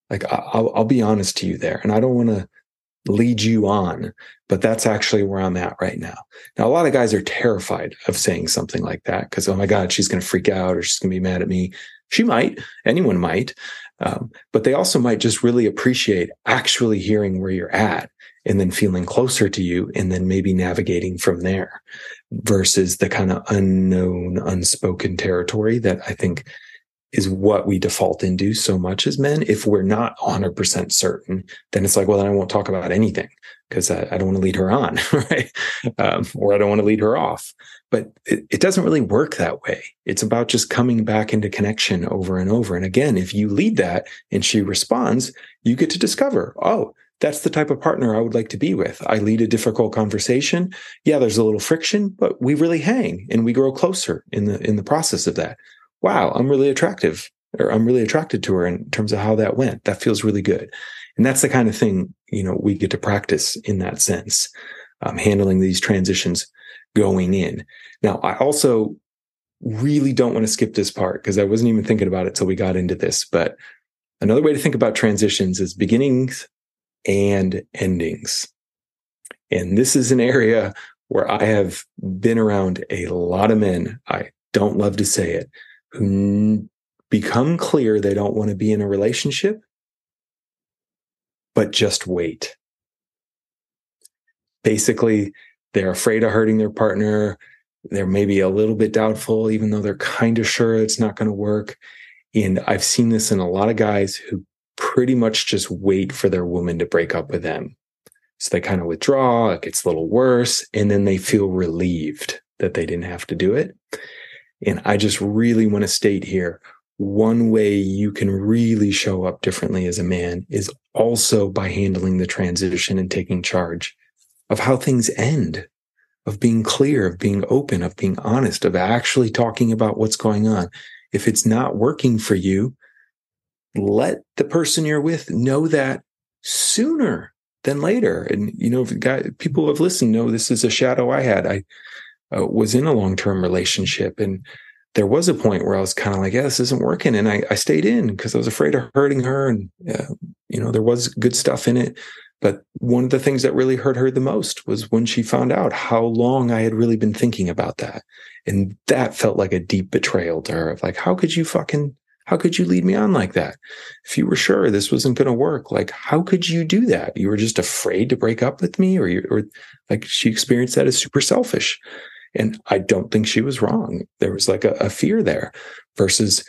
Like I'll, I'll be honest to you there. And I don't want to lead you on, but that's actually where I'm at right now. Now, a lot of guys are terrified of saying something like that because, oh my God, she's going to freak out or she's going to be mad at me. She might, anyone might. Um, but they also might just really appreciate actually hearing where you're at and then feeling closer to you and then maybe navigating from there versus the kind of unknown, unspoken territory that I think is what we default into so much as men. If we're not 100% certain, then it's like, well, then I won't talk about anything because I, I, don't want to lead her on, right? Um, or I don't want to lead her off. But it, it doesn't really work that way. It's about just coming back into connection over and over. And again, if you lead that and she responds, you get to discover, oh, that's the type of partner I would like to be with. I lead a difficult conversation. Yeah, there's a little friction, but we really hang and we grow closer in the in the process of that. Wow, I'm really attractive or I'm really attracted to her in terms of how that went. That feels really good. And that's the kind of thing, you know, we get to practice in that sense, um, handling these transitions going in. Now, I also really don't want to skip this part because I wasn't even thinking about it till we got into this. But another way to think about transitions is beginnings and endings. And this is an area where I have been around a lot of men. I don't love to say it, who become clear they don't want to be in a relationship, but just wait. Basically, they're afraid of hurting their partner. They're maybe a little bit doubtful, even though they're kind of sure it's not going to work. And I've seen this in a lot of guys who pretty much just wait for their woman to break up with them. So they kind of withdraw, it gets a little worse, and then they feel relieved that they didn't have to do it. And I just really want to state here one way you can really show up differently as a man is also by handling the transition and taking charge of how things end, of being clear, of being open, of being honest, of actually talking about what's going on. If it's not working for you, let the person you're with know that sooner than later. And, you know, guy, people who have listened know this is a shadow I had. I uh, was in a long term relationship and there was a point where I was kind of like, yeah, this isn't working. And I, I stayed in because I was afraid of hurting her. And, uh, you know, there was good stuff in it. But one of the things that really hurt her the most was when she found out how long I had really been thinking about that. And that felt like a deep betrayal to her of like, how could you fucking, how could you lead me on like that? If you were sure this wasn't going to work, like, how could you do that? You were just afraid to break up with me or you, or like she experienced that as super selfish. And I don't think she was wrong. There was like a, a fear there versus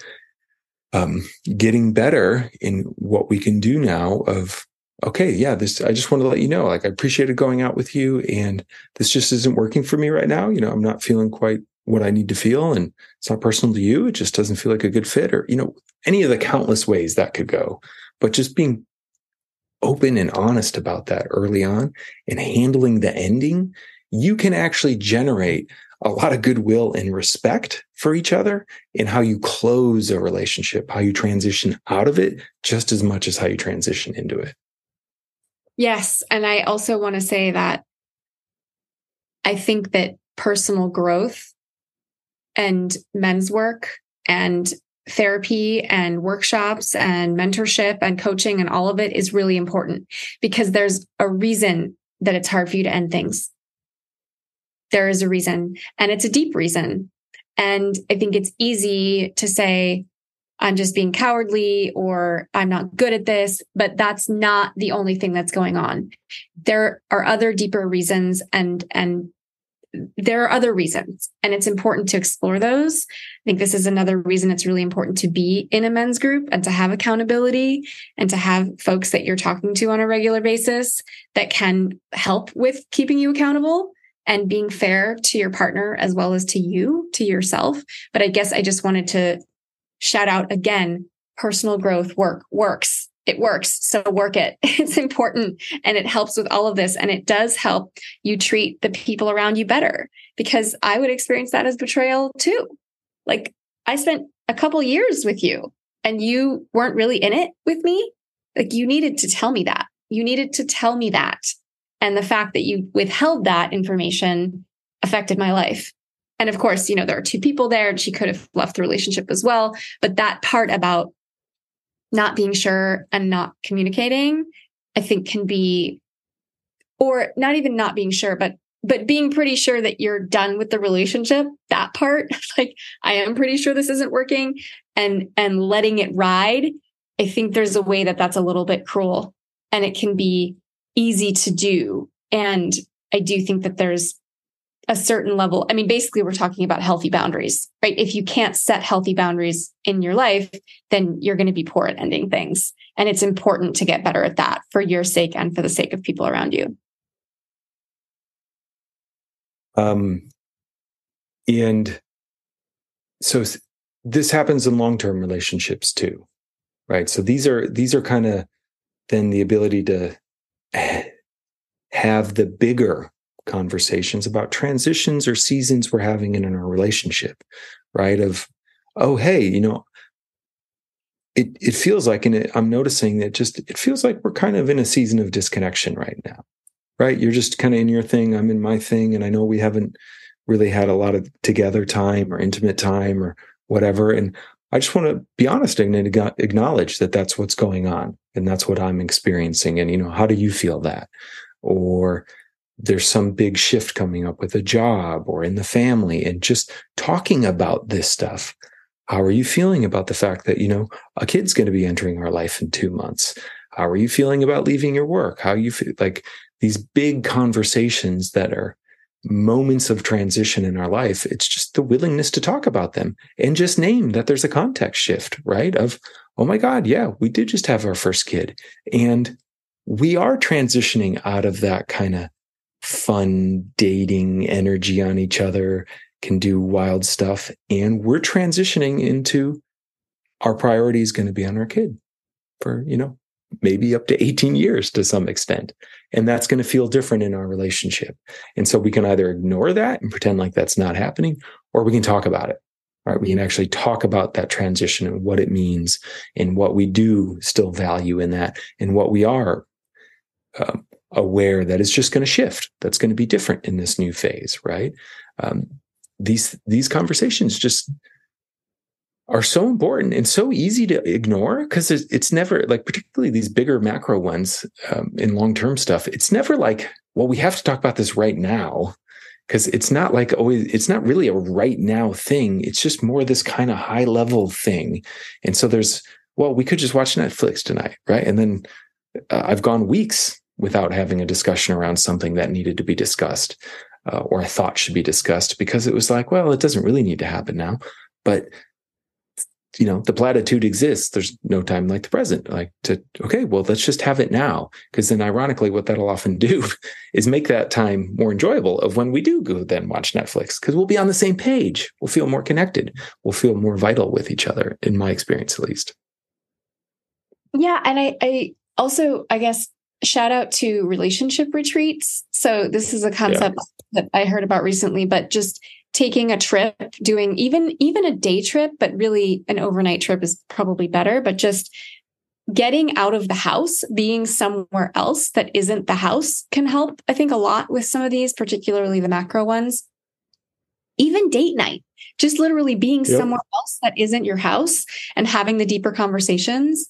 um, getting better in what we can do now of okay yeah this i just want to let you know like i appreciated going out with you and this just isn't working for me right now. You know i'm not feeling quite what i need to feel and it's not personal to you. It just doesn't feel like a good fit or you know any of the countless ways that could go. But just being open and honest about that early on and handling the ending you can actually generate a lot of goodwill and respect for each other in how you close a relationship, how you transition out of it, just as much as how you transition into it. Yes. And I also want to say that I think that personal growth and men's work and therapy and workshops and mentorship and coaching and all of it is really important because there's a reason that it's hard for you to end things there is a reason and it's a deep reason. And I think it's easy to say, I'm just being cowardly or I'm not good at this, but that's not the only thing that's going on. There are other deeper reasons and, and there are other reasons and it's important to explore those. I think this is another reason it's really important to be in a men's group and to have accountability and to have folks that you're talking to on a regular basis that can help with keeping you accountable and being fair to your partner as well as to you, to yourself. But I guess I just wanted to shout out again personal growth work works. It works. So work it. It's important and it helps with all of this. And it does help you treat the people around you better because I would experience that as betrayal too. Like I spent a couple years with you and you weren't really in it with me. Like you needed to tell me that. You needed to tell me that and the fact that you withheld that information affected my life. And of course, you know, there are two people there and she could have left the relationship as well. But that part about not being sure and not communicating, I think can be, or not even not being sure, but but being pretty sure that you're done with the relationship that part like i am pretty sure this isn't working and and letting it ride i think there's a way that that's a little bit cruel and it can be easy to do. And I do think that there's a certain level. I mean, basically, we're talking about healthy boundaries, right? If you can't set healthy boundaries in your life, then you're going to be poor at ending things. And it's important to get better at that for your sake and for the sake of people around you. Um, and so this happens in long-term relationships too, right? So these are these are kind of then the ability to have the bigger conversations about transitions or seasons we're having in our relationship, right? Of, oh, hey, you know, it it feels like, and it, I'm noticing that just it feels like we're kind of in a season of disconnection right now, right? You're just kind of in your thing, I'm in my thing, and I know we haven't really had a lot of together time or intimate time or whatever, and I just want to be honest and acknowledge that that's what's going on and that's what I'm experiencing. And, you know, how do you feel that? Or there's some big shift coming up with a job or in the family and just talking about this stuff. How are you feeling about the fact that, you know, a kid's going to be entering our life in two months? How are you feeling about leaving your work? How you feel like these big conversations that are moments of transition in our life. It's just the willingness to talk about them and just name that there's a context shift, right? Of, oh my God, yeah, we did just have our first kid. And we are transitioning out of that kind of fun dating energy on each other, can do wild stuff. And we're transitioning into our priority is going to be on our kid for, you know, maybe up to 18 years to some extent. And that's going to feel different in our relationship. And so we can either ignore that and pretend like that's not happening, or we can talk about it. Right. We can actually talk about that transition and what it means and what we do still value in that and what we are um, aware that it's just going to shift. That's going to be different in this new phase, right? Um, these these conversations just are so important and so easy to ignore because it's, never like particularly these bigger macro ones um, in long term stuff. It's never like, well, we have to talk about this right now because it's not like always. It's not really a right now thing. It's just more this kind of high level thing. And so there's well, we could just watch Netflix tonight, right? And then uh, I've gone weeks without having a discussion around something that needed to be discussed uh, or I thought should be discussed because it was like, well, it doesn't really need to happen now. But you know, the platitude exists. There's no time like the present. Like to, okay, well, let's just have it now. Because then, ironically, what that'll often do is make that time more enjoyable of when we do go then watch Netflix. Because we'll be on the same page. We'll feel more connected. We'll feel more vital with each other, in my experience, at least. Yeah. And I, I also, I guess, shout out to relationship retreats. So this is a concept yeah. that I heard about recently, but just taking a trip, doing even even a day trip, but really an overnight trip is probably better, but just getting out of the house, being somewhere else that isn't the house can help, I think, a lot with some of these, particularly the macro ones. Even date night, just literally being yep. somewhere else that isn't your house and having the deeper conversations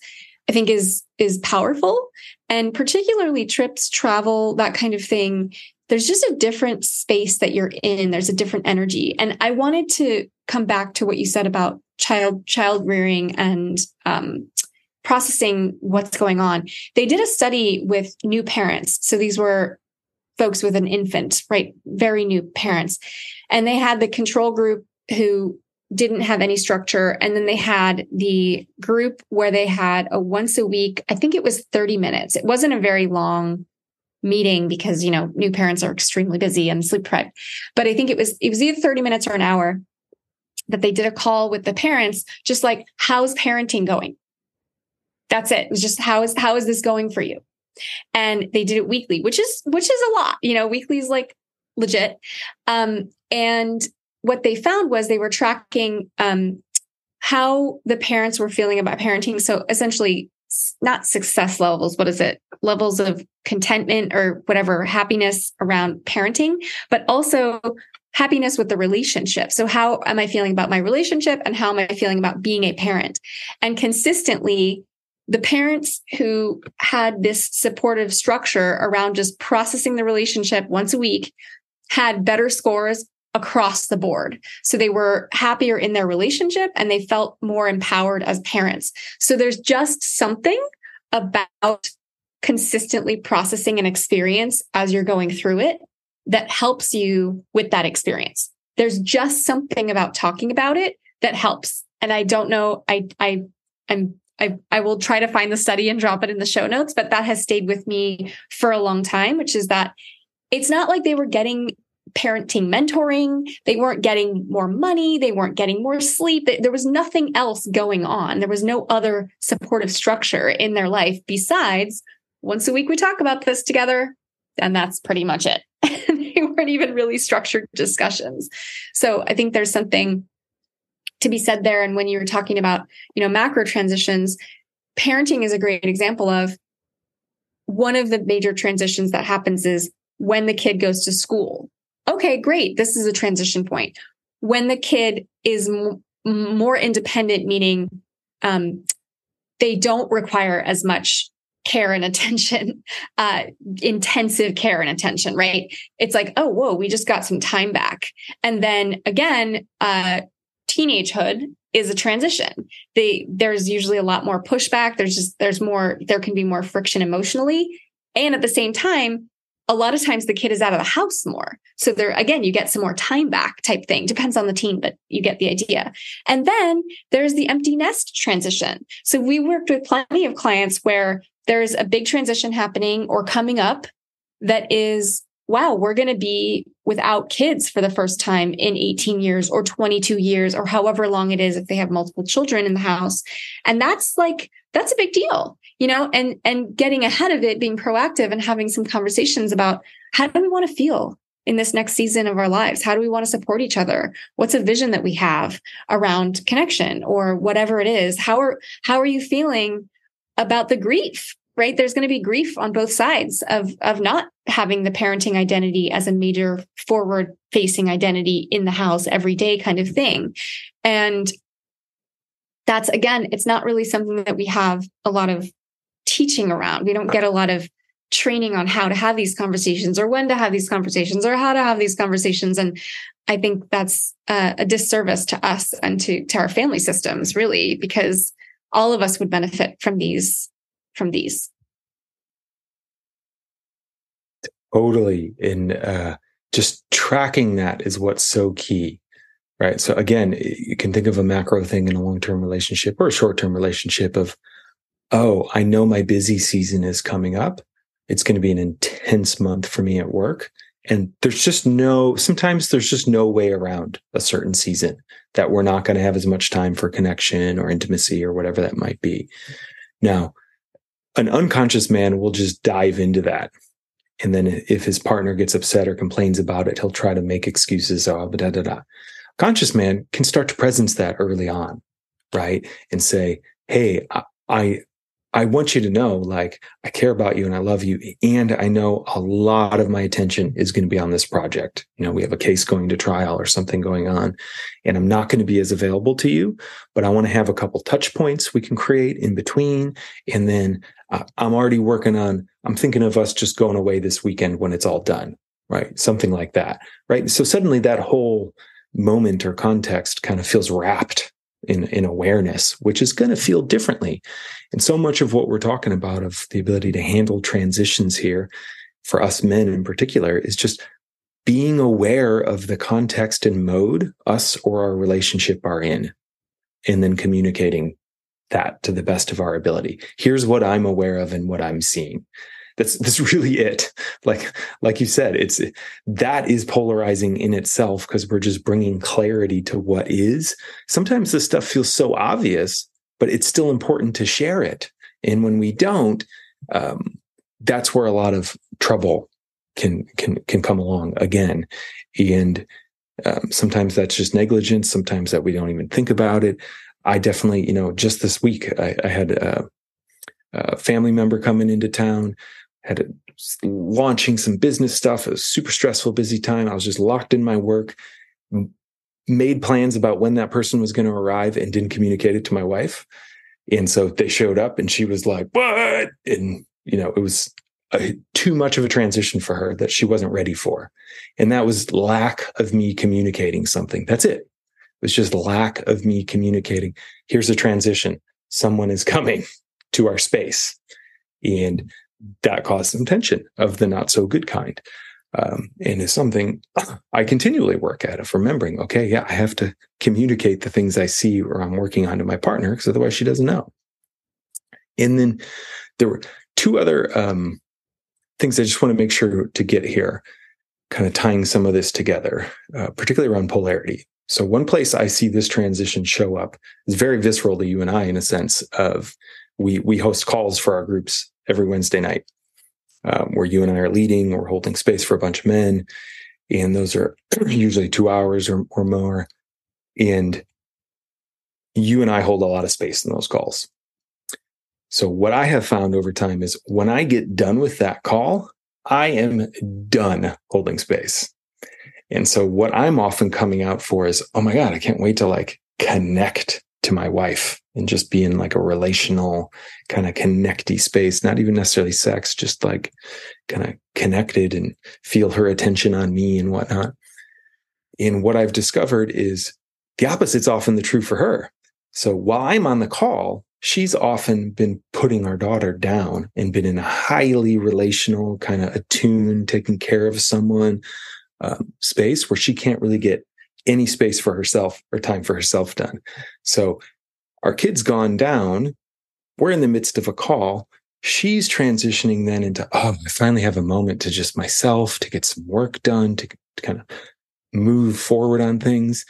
I think is is powerful and particularly trips, travel, that kind of thing. There's just a different space that you're in. There's a different energy. And I wanted to come back to what you said about child child rearing and um, processing what's going on. They did a study with new parents. So these were folks with an infant, right? Very new parents. And they had the control group who didn't have any structure. And then they had the group where they had a once a week, I think it was 30 minutes. It wasn't a very long meeting because, you know, new parents are extremely busy and sleep deprived. But I think it was, it was either 30 minutes or an hour that they did a call with the parents, just like, how's parenting going? That's it. It was just, how is, how is this going for you? And they did it weekly, which is, which is a lot, you know, weekly is like legit. Um, and what they found was they were tracking um, how the parents were feeling about parenting. So essentially, not success levels, what is it? Levels of contentment or whatever, happiness around parenting, but also happiness with the relationship. So, how am I feeling about my relationship and how am I feeling about being a parent? And consistently, the parents who had this supportive structure around just processing the relationship once a week had better scores across the board. So they were happier in their relationship and they felt more empowered as parents. So there's just something about consistently processing an experience as you're going through it that helps you with that experience. There's just something about talking about it that helps. And I don't know, I, I, I'm I, I will try to find the study and drop it in the show notes, but that has stayed with me for a long time, which is that it's not like they were getting parenting mentoring. They weren't getting more money. They weren't getting more sleep. There was nothing else going on. There was no other supportive structure in their life besides once a week we talk about this together. And that's pretty much it. they weren't even really structured discussions. So I think there's something to be said there. And when you're talking about, you know, macro transitions, parenting is a great example of one of the major transitions that happens is when the kid goes to school okay, great. This is a transition point. When the kid is m- more independent, meaning um, they don't require as much care and attention, uh, intensive care and attention, right? It's like, oh, whoa, we just got some time back. And then again, uh, teenagehood is a transition. They, there's usually a lot more pushback. There's just, there's more, there can be more friction emotionally. And at the same time, a lot of times the kid is out of the house more. So there, again, you get some more time back type thing. Depends on the teen, but you get the idea. And then there's the empty nest transition. So we worked with plenty of clients where there's a big transition happening or coming up that is, wow, we're going to be without kids for the first time in 18 years or 22 years or however long it is if they have multiple children in the house. And that's like, that's a big deal you know and and getting ahead of it being proactive and having some conversations about how do we want to feel in this next season of our lives? How do we want to support each other? What's a vision that we have around connection or whatever it is? How are how are you feeling about the grief right? There's going to be grief on both sides of of not having the parenting identity as a major forward facing identity in the house every day kind of thing. And that's again it's not really something that we have a lot of teaching around. We don't get a lot of training on how to have these conversations or when to have these conversations or how to have these conversations. And i think that's a, a disservice to us and to to our family systems really because all of us would benefit from these from these. Totally. And uh, just tracking that is what's so key right? So again you can think of a macro thing in a long-term relationship or a short-term relationship of oh i know my busy season is coming up it's going to be an intense month for me at work and there's just no sometimes there's just no way around a certain season that we're not going to have as much time for connection or intimacy or whatever that might be now an unconscious man will just dive into that. And then if his partner gets upset or complains about it, he'll try to make excuses. Oh, da, da, da. Conscious man can start to presence that early on, right? And say, Hey, I, I want you to know, like, I care about you and I love you. And I know a lot of my attention is going to be on this project. You know, we have a case going to trial or something going on, and I'm not going to be as available to you, but I want to have a couple touch points we can create in between. And then uh, I'm already working on, I'm thinking of us just going away this weekend when it's all done, right? Something like that, right? So suddenly that whole moment or context kind of feels wrapped in, in awareness, which is going to feel differently. And so much of what we're talking about of the ability to handle transitions here for us men in particular is just being aware of the context and mode us or our relationship are in, and then communicating that to the best of our ability. Here's what I'm aware of and what I'm seeing that's that's really it. Like like you said it's that is polarizing in itself because we're just bringing clarity to what is. Sometimes this stuff feels so obvious but it's still important to share it. And when we don't um, that's where a lot of trouble can can can come along again. And um, sometimes that's just negligence. Sometimes that we don't even think about it. I definitely you know just this week i, I had a, a family member coming into town had a, launching some business stuff. It was super stressful, busy time. I was just locked in my work, made plans about when that person was going to arrive and didn't communicate it to my wife. And so they showed up and she was like, what? And, you know, it was a, too much of a transition for her that she wasn't ready for. And that was lack of me communicating something. That's it. It was just lack of me communicating. Here's a transition. Someone is coming to our space. And that caused some tension of the not so good kind. Um, and is something I continually work at of remembering, okay, yeah, I have to communicate the things I see or I'm working on to my partner because otherwise she doesn't know. And then there were two other um, things I just want to make sure to get here, kind of tying some of this together, uh, particularly around polarity. So one place I see this transition show up is very visceral to you and I in a sense of we we host calls for our groups every Wednesday night, um, where you and I are leading or holding space for a bunch of men. And those are usually two hours or, or more. And you and I hold a lot of space in those calls. So what I have found over time is when I get done with that call, I am done holding space. And so what I'm often coming out for is, oh my God, I can't wait to like connect to my wife and just be in like a relational kind of connecty space, not even necessarily sex, just like kind of connected and feel her attention on me and whatnot. And what I've discovered is the opposite's often the true for her. So while I'm on the call, she's often been putting our daughter down and been in a highly relational, kind of attuned, taking care of someone um, space where she can't really get any space for herself or time for herself done. So our kid's gone down. We're in the midst of a call. She's transitioning then into, oh, I finally have a moment to just myself, to get some work done, to, to kind of move forward on things.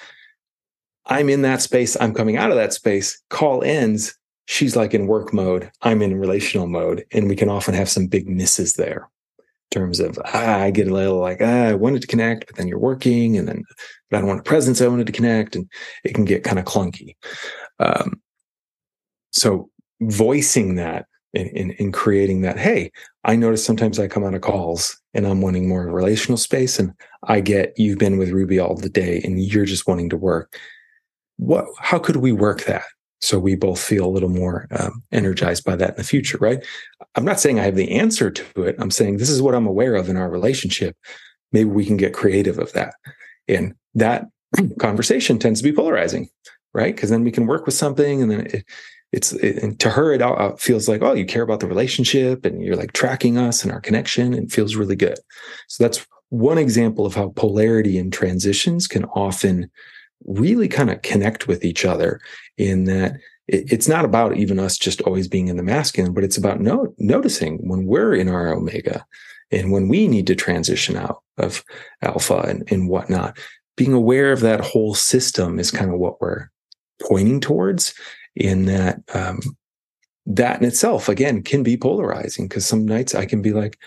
I'm in that space. I'm coming out of that space. Call ends. She's like in work mode. I'm in relational mode. And we can often have some big misses there terms of, ah, I get a little like, ah, I wanted to connect, but then you're working. And then but I don't want a presence. I wanted to connect. And it can get kind of clunky. Um, so voicing that in, in, in creating that. Hey, I notice sometimes I come out of calls and I'm wanting more relational space, and I get you've been with Ruby all the day and you're just wanting to work. What? How could we work that? So we both feel a little more um, energized by that in the future, right? I'm not saying I have the answer to it. I'm saying this is what I'm aware of in our relationship. Maybe we can get creative of that. And that conversation tends to be polarizing, right? Because then we can work with something and then it, it's it, to her it all, feels like oh you care about the relationship and you're like tracking us and our connection and feels really good so that's one example of how polarity and transitions can often really kind of connect with each other in that it's not about even us just always being in the masculine but it's about no, noticing when we're in our omega and when we need to transition out of alpha and, and whatnot being aware of that whole system is kind of what we're pointing towards in that um, that in itself again can be polarizing because some nights I can be like,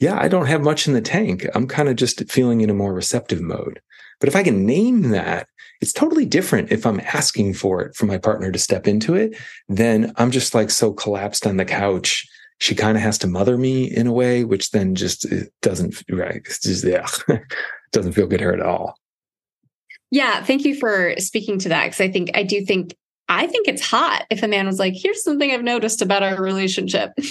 yeah, I don't have much in the tank. I'm kind of just feeling in a more receptive mode. But if I can name that, it's totally different if I'm asking for it for my partner to step into it. Then I'm just like so collapsed on the couch. She kind of has to mother me in a way, which then just uh, doesn't right. It's just yeah, doesn't feel good here at all. Yeah, thank you for speaking to that because I think I do think I think it's hot if a man was like, here's something I've noticed about our relationship.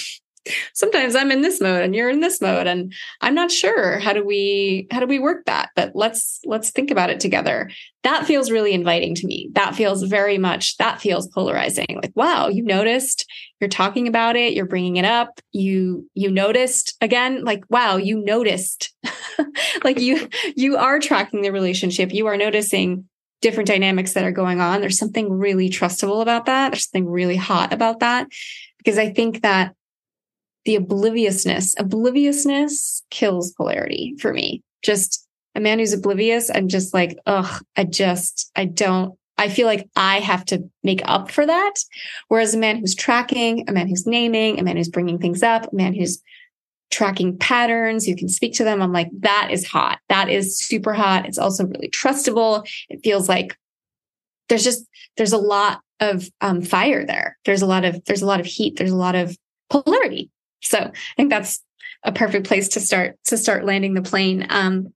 Sometimes I'm in this mode and you're in this mode and I'm not sure how do we how do we work that but let's let's think about it together. That feels really inviting to me. That feels very much that feels polarizing. Like wow, you noticed, you're talking about it, you're bringing it up, you you noticed again like wow, you noticed. like you you are tracking the relationship. You are noticing different dynamics that are going on. There's something really trustable about that. There's something really hot about that because I think that the obliviousness, obliviousness kills polarity for me. Just a man who's oblivious, I'm just like, ugh, I just, I don't, I feel like I have to make up for that. Whereas a man who's tracking, a man who's naming, a man who's bringing things up, a man who's tracking patterns. You can speak to them. I'm like, that is hot. That is super hot. It's also really trustable. It feels like there's just, there's a lot of um, fire there. There's a lot of, there's a lot of heat. There's a lot of polarity. So I think that's a perfect place to start, to start landing the plane. Um,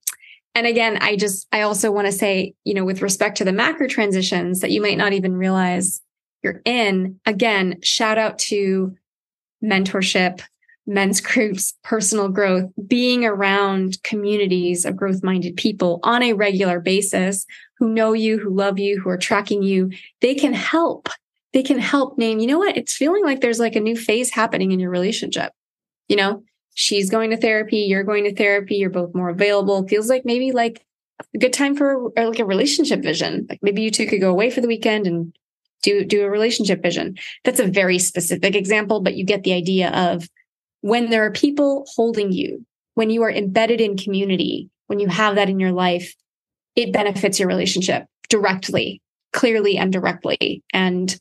and again, I just, I also want to say, you know, with respect to the macro transitions that you might not even realize you're in, again, shout out to mentorship, men's groups, personal growth, being around communities of growth minded people on a regular basis who know you, who love you, who are tracking you, they can help. They can help name, you know what? It's feeling like there's like a new phase happening in your relationship. You know, she's going to therapy, you're going to therapy, you're both more available. feels like maybe like a good time for uh, like a relationship vision. Like maybe you two could go away for the weekend and do do a relationship vision. That's a very specific example, but you get the idea of when there are people holding you, when you are embedded in community, when you have that in your life, it benefits your relationship directly, clearly and directly. And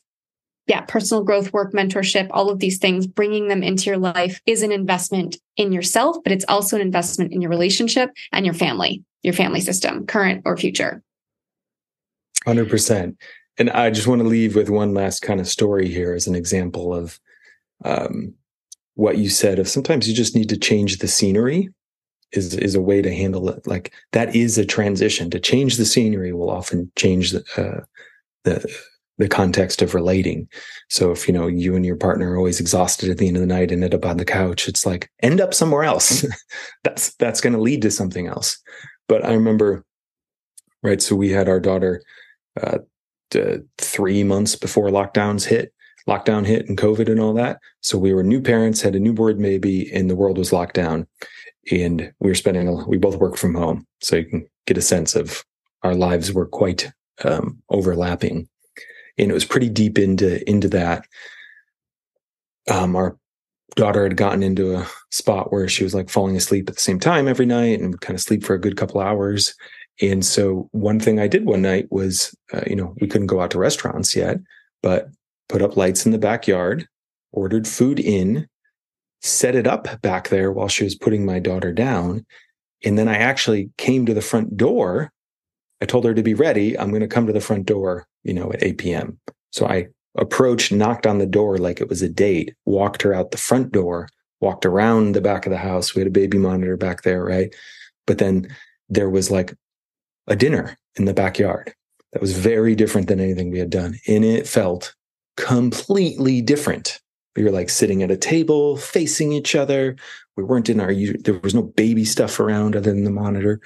yeah, personal growth, work, mentorship, all of these things, bringing them into your life is an investment in yourself, but it's also an investment in your relationship and your family, your family system, current or future. 100%. And I just want to leave with one last kind of story here as an example of um, what you said of sometimes you just need to change the scenery is is a way to handle it like that is a transition to change the scenery will often change the uh, the the context of relating so if you know you and your partner are always exhausted at the end of the night and end up on the couch it's like end up somewhere else that's that's going to lead to something else but i remember right so we had our daughter uh, three months before lockdowns hit lockdown hit and COVID and all that. So we were new parents, had a newborn baby, and the world was locked down. And we were spending, a, we both worked from home. So you can get a sense of our lives were quite um, overlapping. And it was pretty deep into, into that. Um, our daughter had gotten into a spot where she was like falling asleep at the same time every night and kind of sleep for a good couple hours. And so one thing I did one night was, uh, you know, we couldn't go out to restaurants yet, but put up lights in the backyard, ordered food in, set it up back there while she was putting my daughter down. And then I actually came to the front door. I told her to be ready. I'm going to come to the front door, you know, at 8 p.m. So I approached, knocked on the door like it was a date, walked her out the front door, walked around the back of the house. We had a baby monitor back there, right? But then there was like a dinner in the backyard that was very different than anything we had done. And it felt completely different. We were like sitting at a table facing each other. We weren't in our, there was no baby stuff around other than the monitor.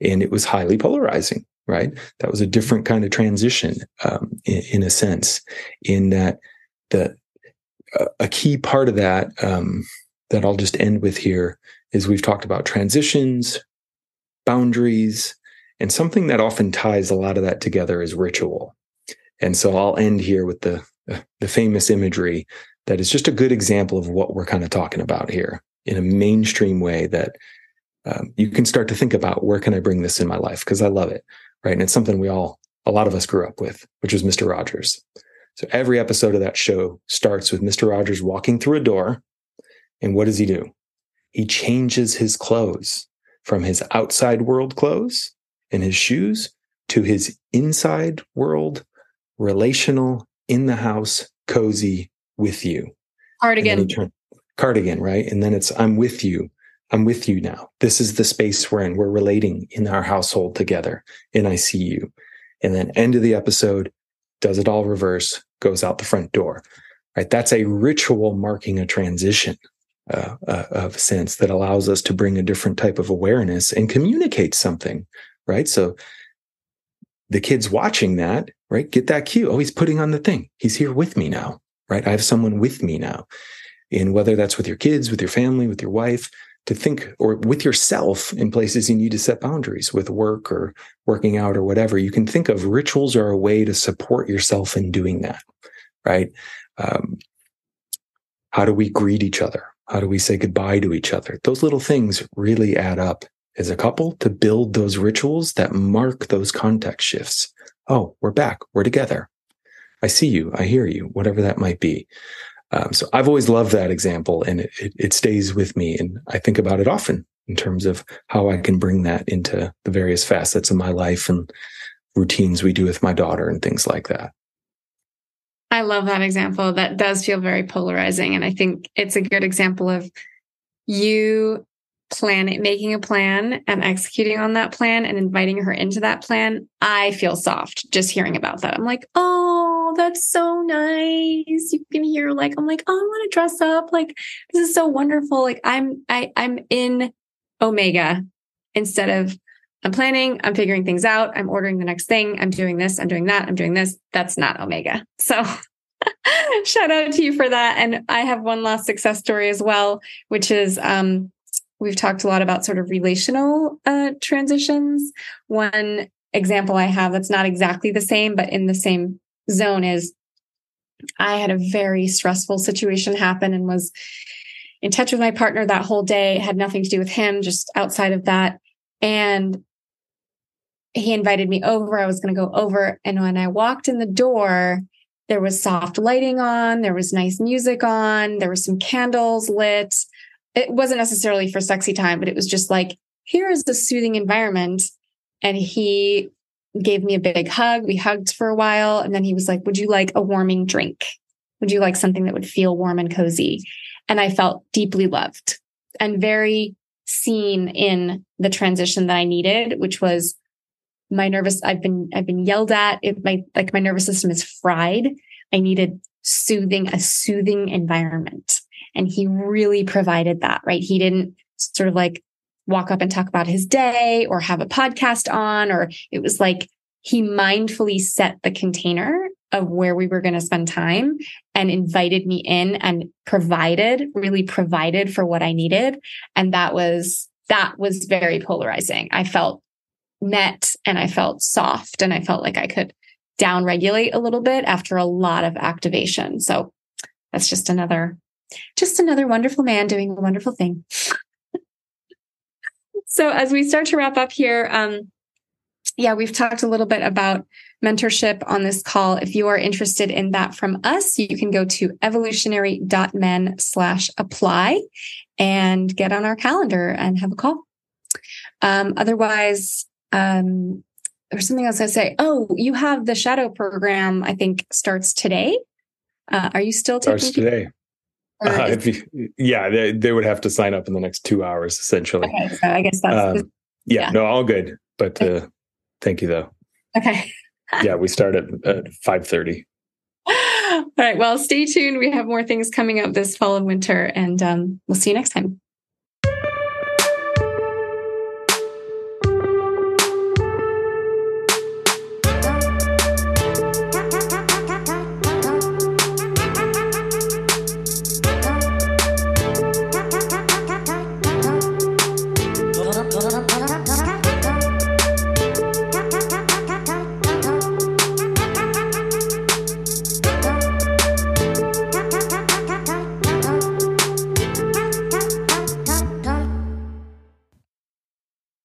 And it was highly polarizing, right? That was a different kind of transition um, in, in, a sense, in that the, a key part of that um, that I'll just end with here is we've talked about transitions, boundaries, and something that often ties a lot of that together is ritual. And so I'll end here with the the famous imagery that is just a good example of what we're kind of talking about here in a mainstream way that um, you can start to think about where can I bring this in my life because I love it, right? And it's something we all a lot of us grew up with, which was Mr. Rogers. So every episode of that show starts with Mr. Rogers walking through a door, and what does he do? He changes his clothes from his outside world clothes and his shoes to his inside world, relational, in the house, cozy with you. Cardigan. Turn, cardigan, right? And then it's, I'm with you. I'm with you now. This is the space we're in. We're relating in our household together. And I see you. And then end of the episode, does it all reverse, goes out the front door. Right. That's a ritual marking a transition uh, uh, of sense that allows us to bring a different type of awareness and communicate something right? So the kids watching that, right, get that cue. Oh, he's putting on the thing. He's here with me now, right? I have someone with me now. And whether that's with your kids, with your family, with your wife, to think or with yourself in places you need to set boundaries with work or working out or whatever, you can think of rituals are a way to support yourself in doing that, right? Um, how do we greet each other? How do we say goodbye to each other? Those little things really add up as a couple to build those rituals that mark those context shifts. Oh, we're back. We're together. I see you. I hear you, whatever that might be. Um, so I've always loved that example and it, it, it stays with me. And I think about it often in terms of how I can bring that into the various facets of my life and routines we do with my daughter and things like that. I love that example. That does feel very polarizing. And I think it's a good example of you planning, making a plan and executing on that plan and inviting her into that plan, I feel soft just hearing about that. I'm like, oh, that's so nice. You can hear like, I'm like, oh, I want to dress up. Like, this is so wonderful. Like I'm, I, I'm in Omega instead of I'm planning, I'm figuring things out, I'm ordering the next thing, I'm doing this, I'm doing that, I'm doing this. That's not Omega. So shout out to you for that. And I have one last success story as well, which is um we've talked a lot about sort of relational uh, transitions. One example I have that's not exactly the same, but in the same zone is I had a very stressful situation happen and was in touch with my partner that whole day, it had nothing to do with him, just outside of that. And he invited me over. I was going to go over. And when I walked in the door, there was soft lighting on, there was nice music on, there were some candles lit it wasn't necessarily for sexy time, but it was just like, here is the soothing environment. And he gave me a big hug. We hugged for a while. And then he was like, Would you like a warming drink? Would you like something that would feel warm and cozy? And I felt deeply loved and very seen in the transition that I needed, which was my nervous, I've been, I've been yelled at. It my, like my nervous system is fried. I needed soothing, a soothing environment. And he really provided that, right? He didn't sort of like walk up and talk about his day or have a podcast on, or it was like he mindfully set the container of where we were going to spend time and invited me in and provided, really provided for what I needed. And that was, that was very polarizing. I felt met and I felt soft and I felt like I could down regulate a little bit after a lot of activation. So that's just another just another wonderful man doing a wonderful thing. so as we start to wrap up here, um, yeah, we've talked a little bit about mentorship on this call. If you are interested in that from us, you can go to evolutionary.men slash apply and get on our calendar and have a call. Um, otherwise, um, there's something else I say. Oh, you have the shadow program, I think starts today Uh, are you still taking starts today? Uh, you, yeah, they, they would have to sign up in the next two hours, essentially. Okay, so I guess that's um, yeah, yeah, no, all good. But uh, thank you, though. Okay. yeah, we start at, at five thirty. All right. Well, stay tuned. We have more things coming up this fall and winter, and um, we'll see you next time.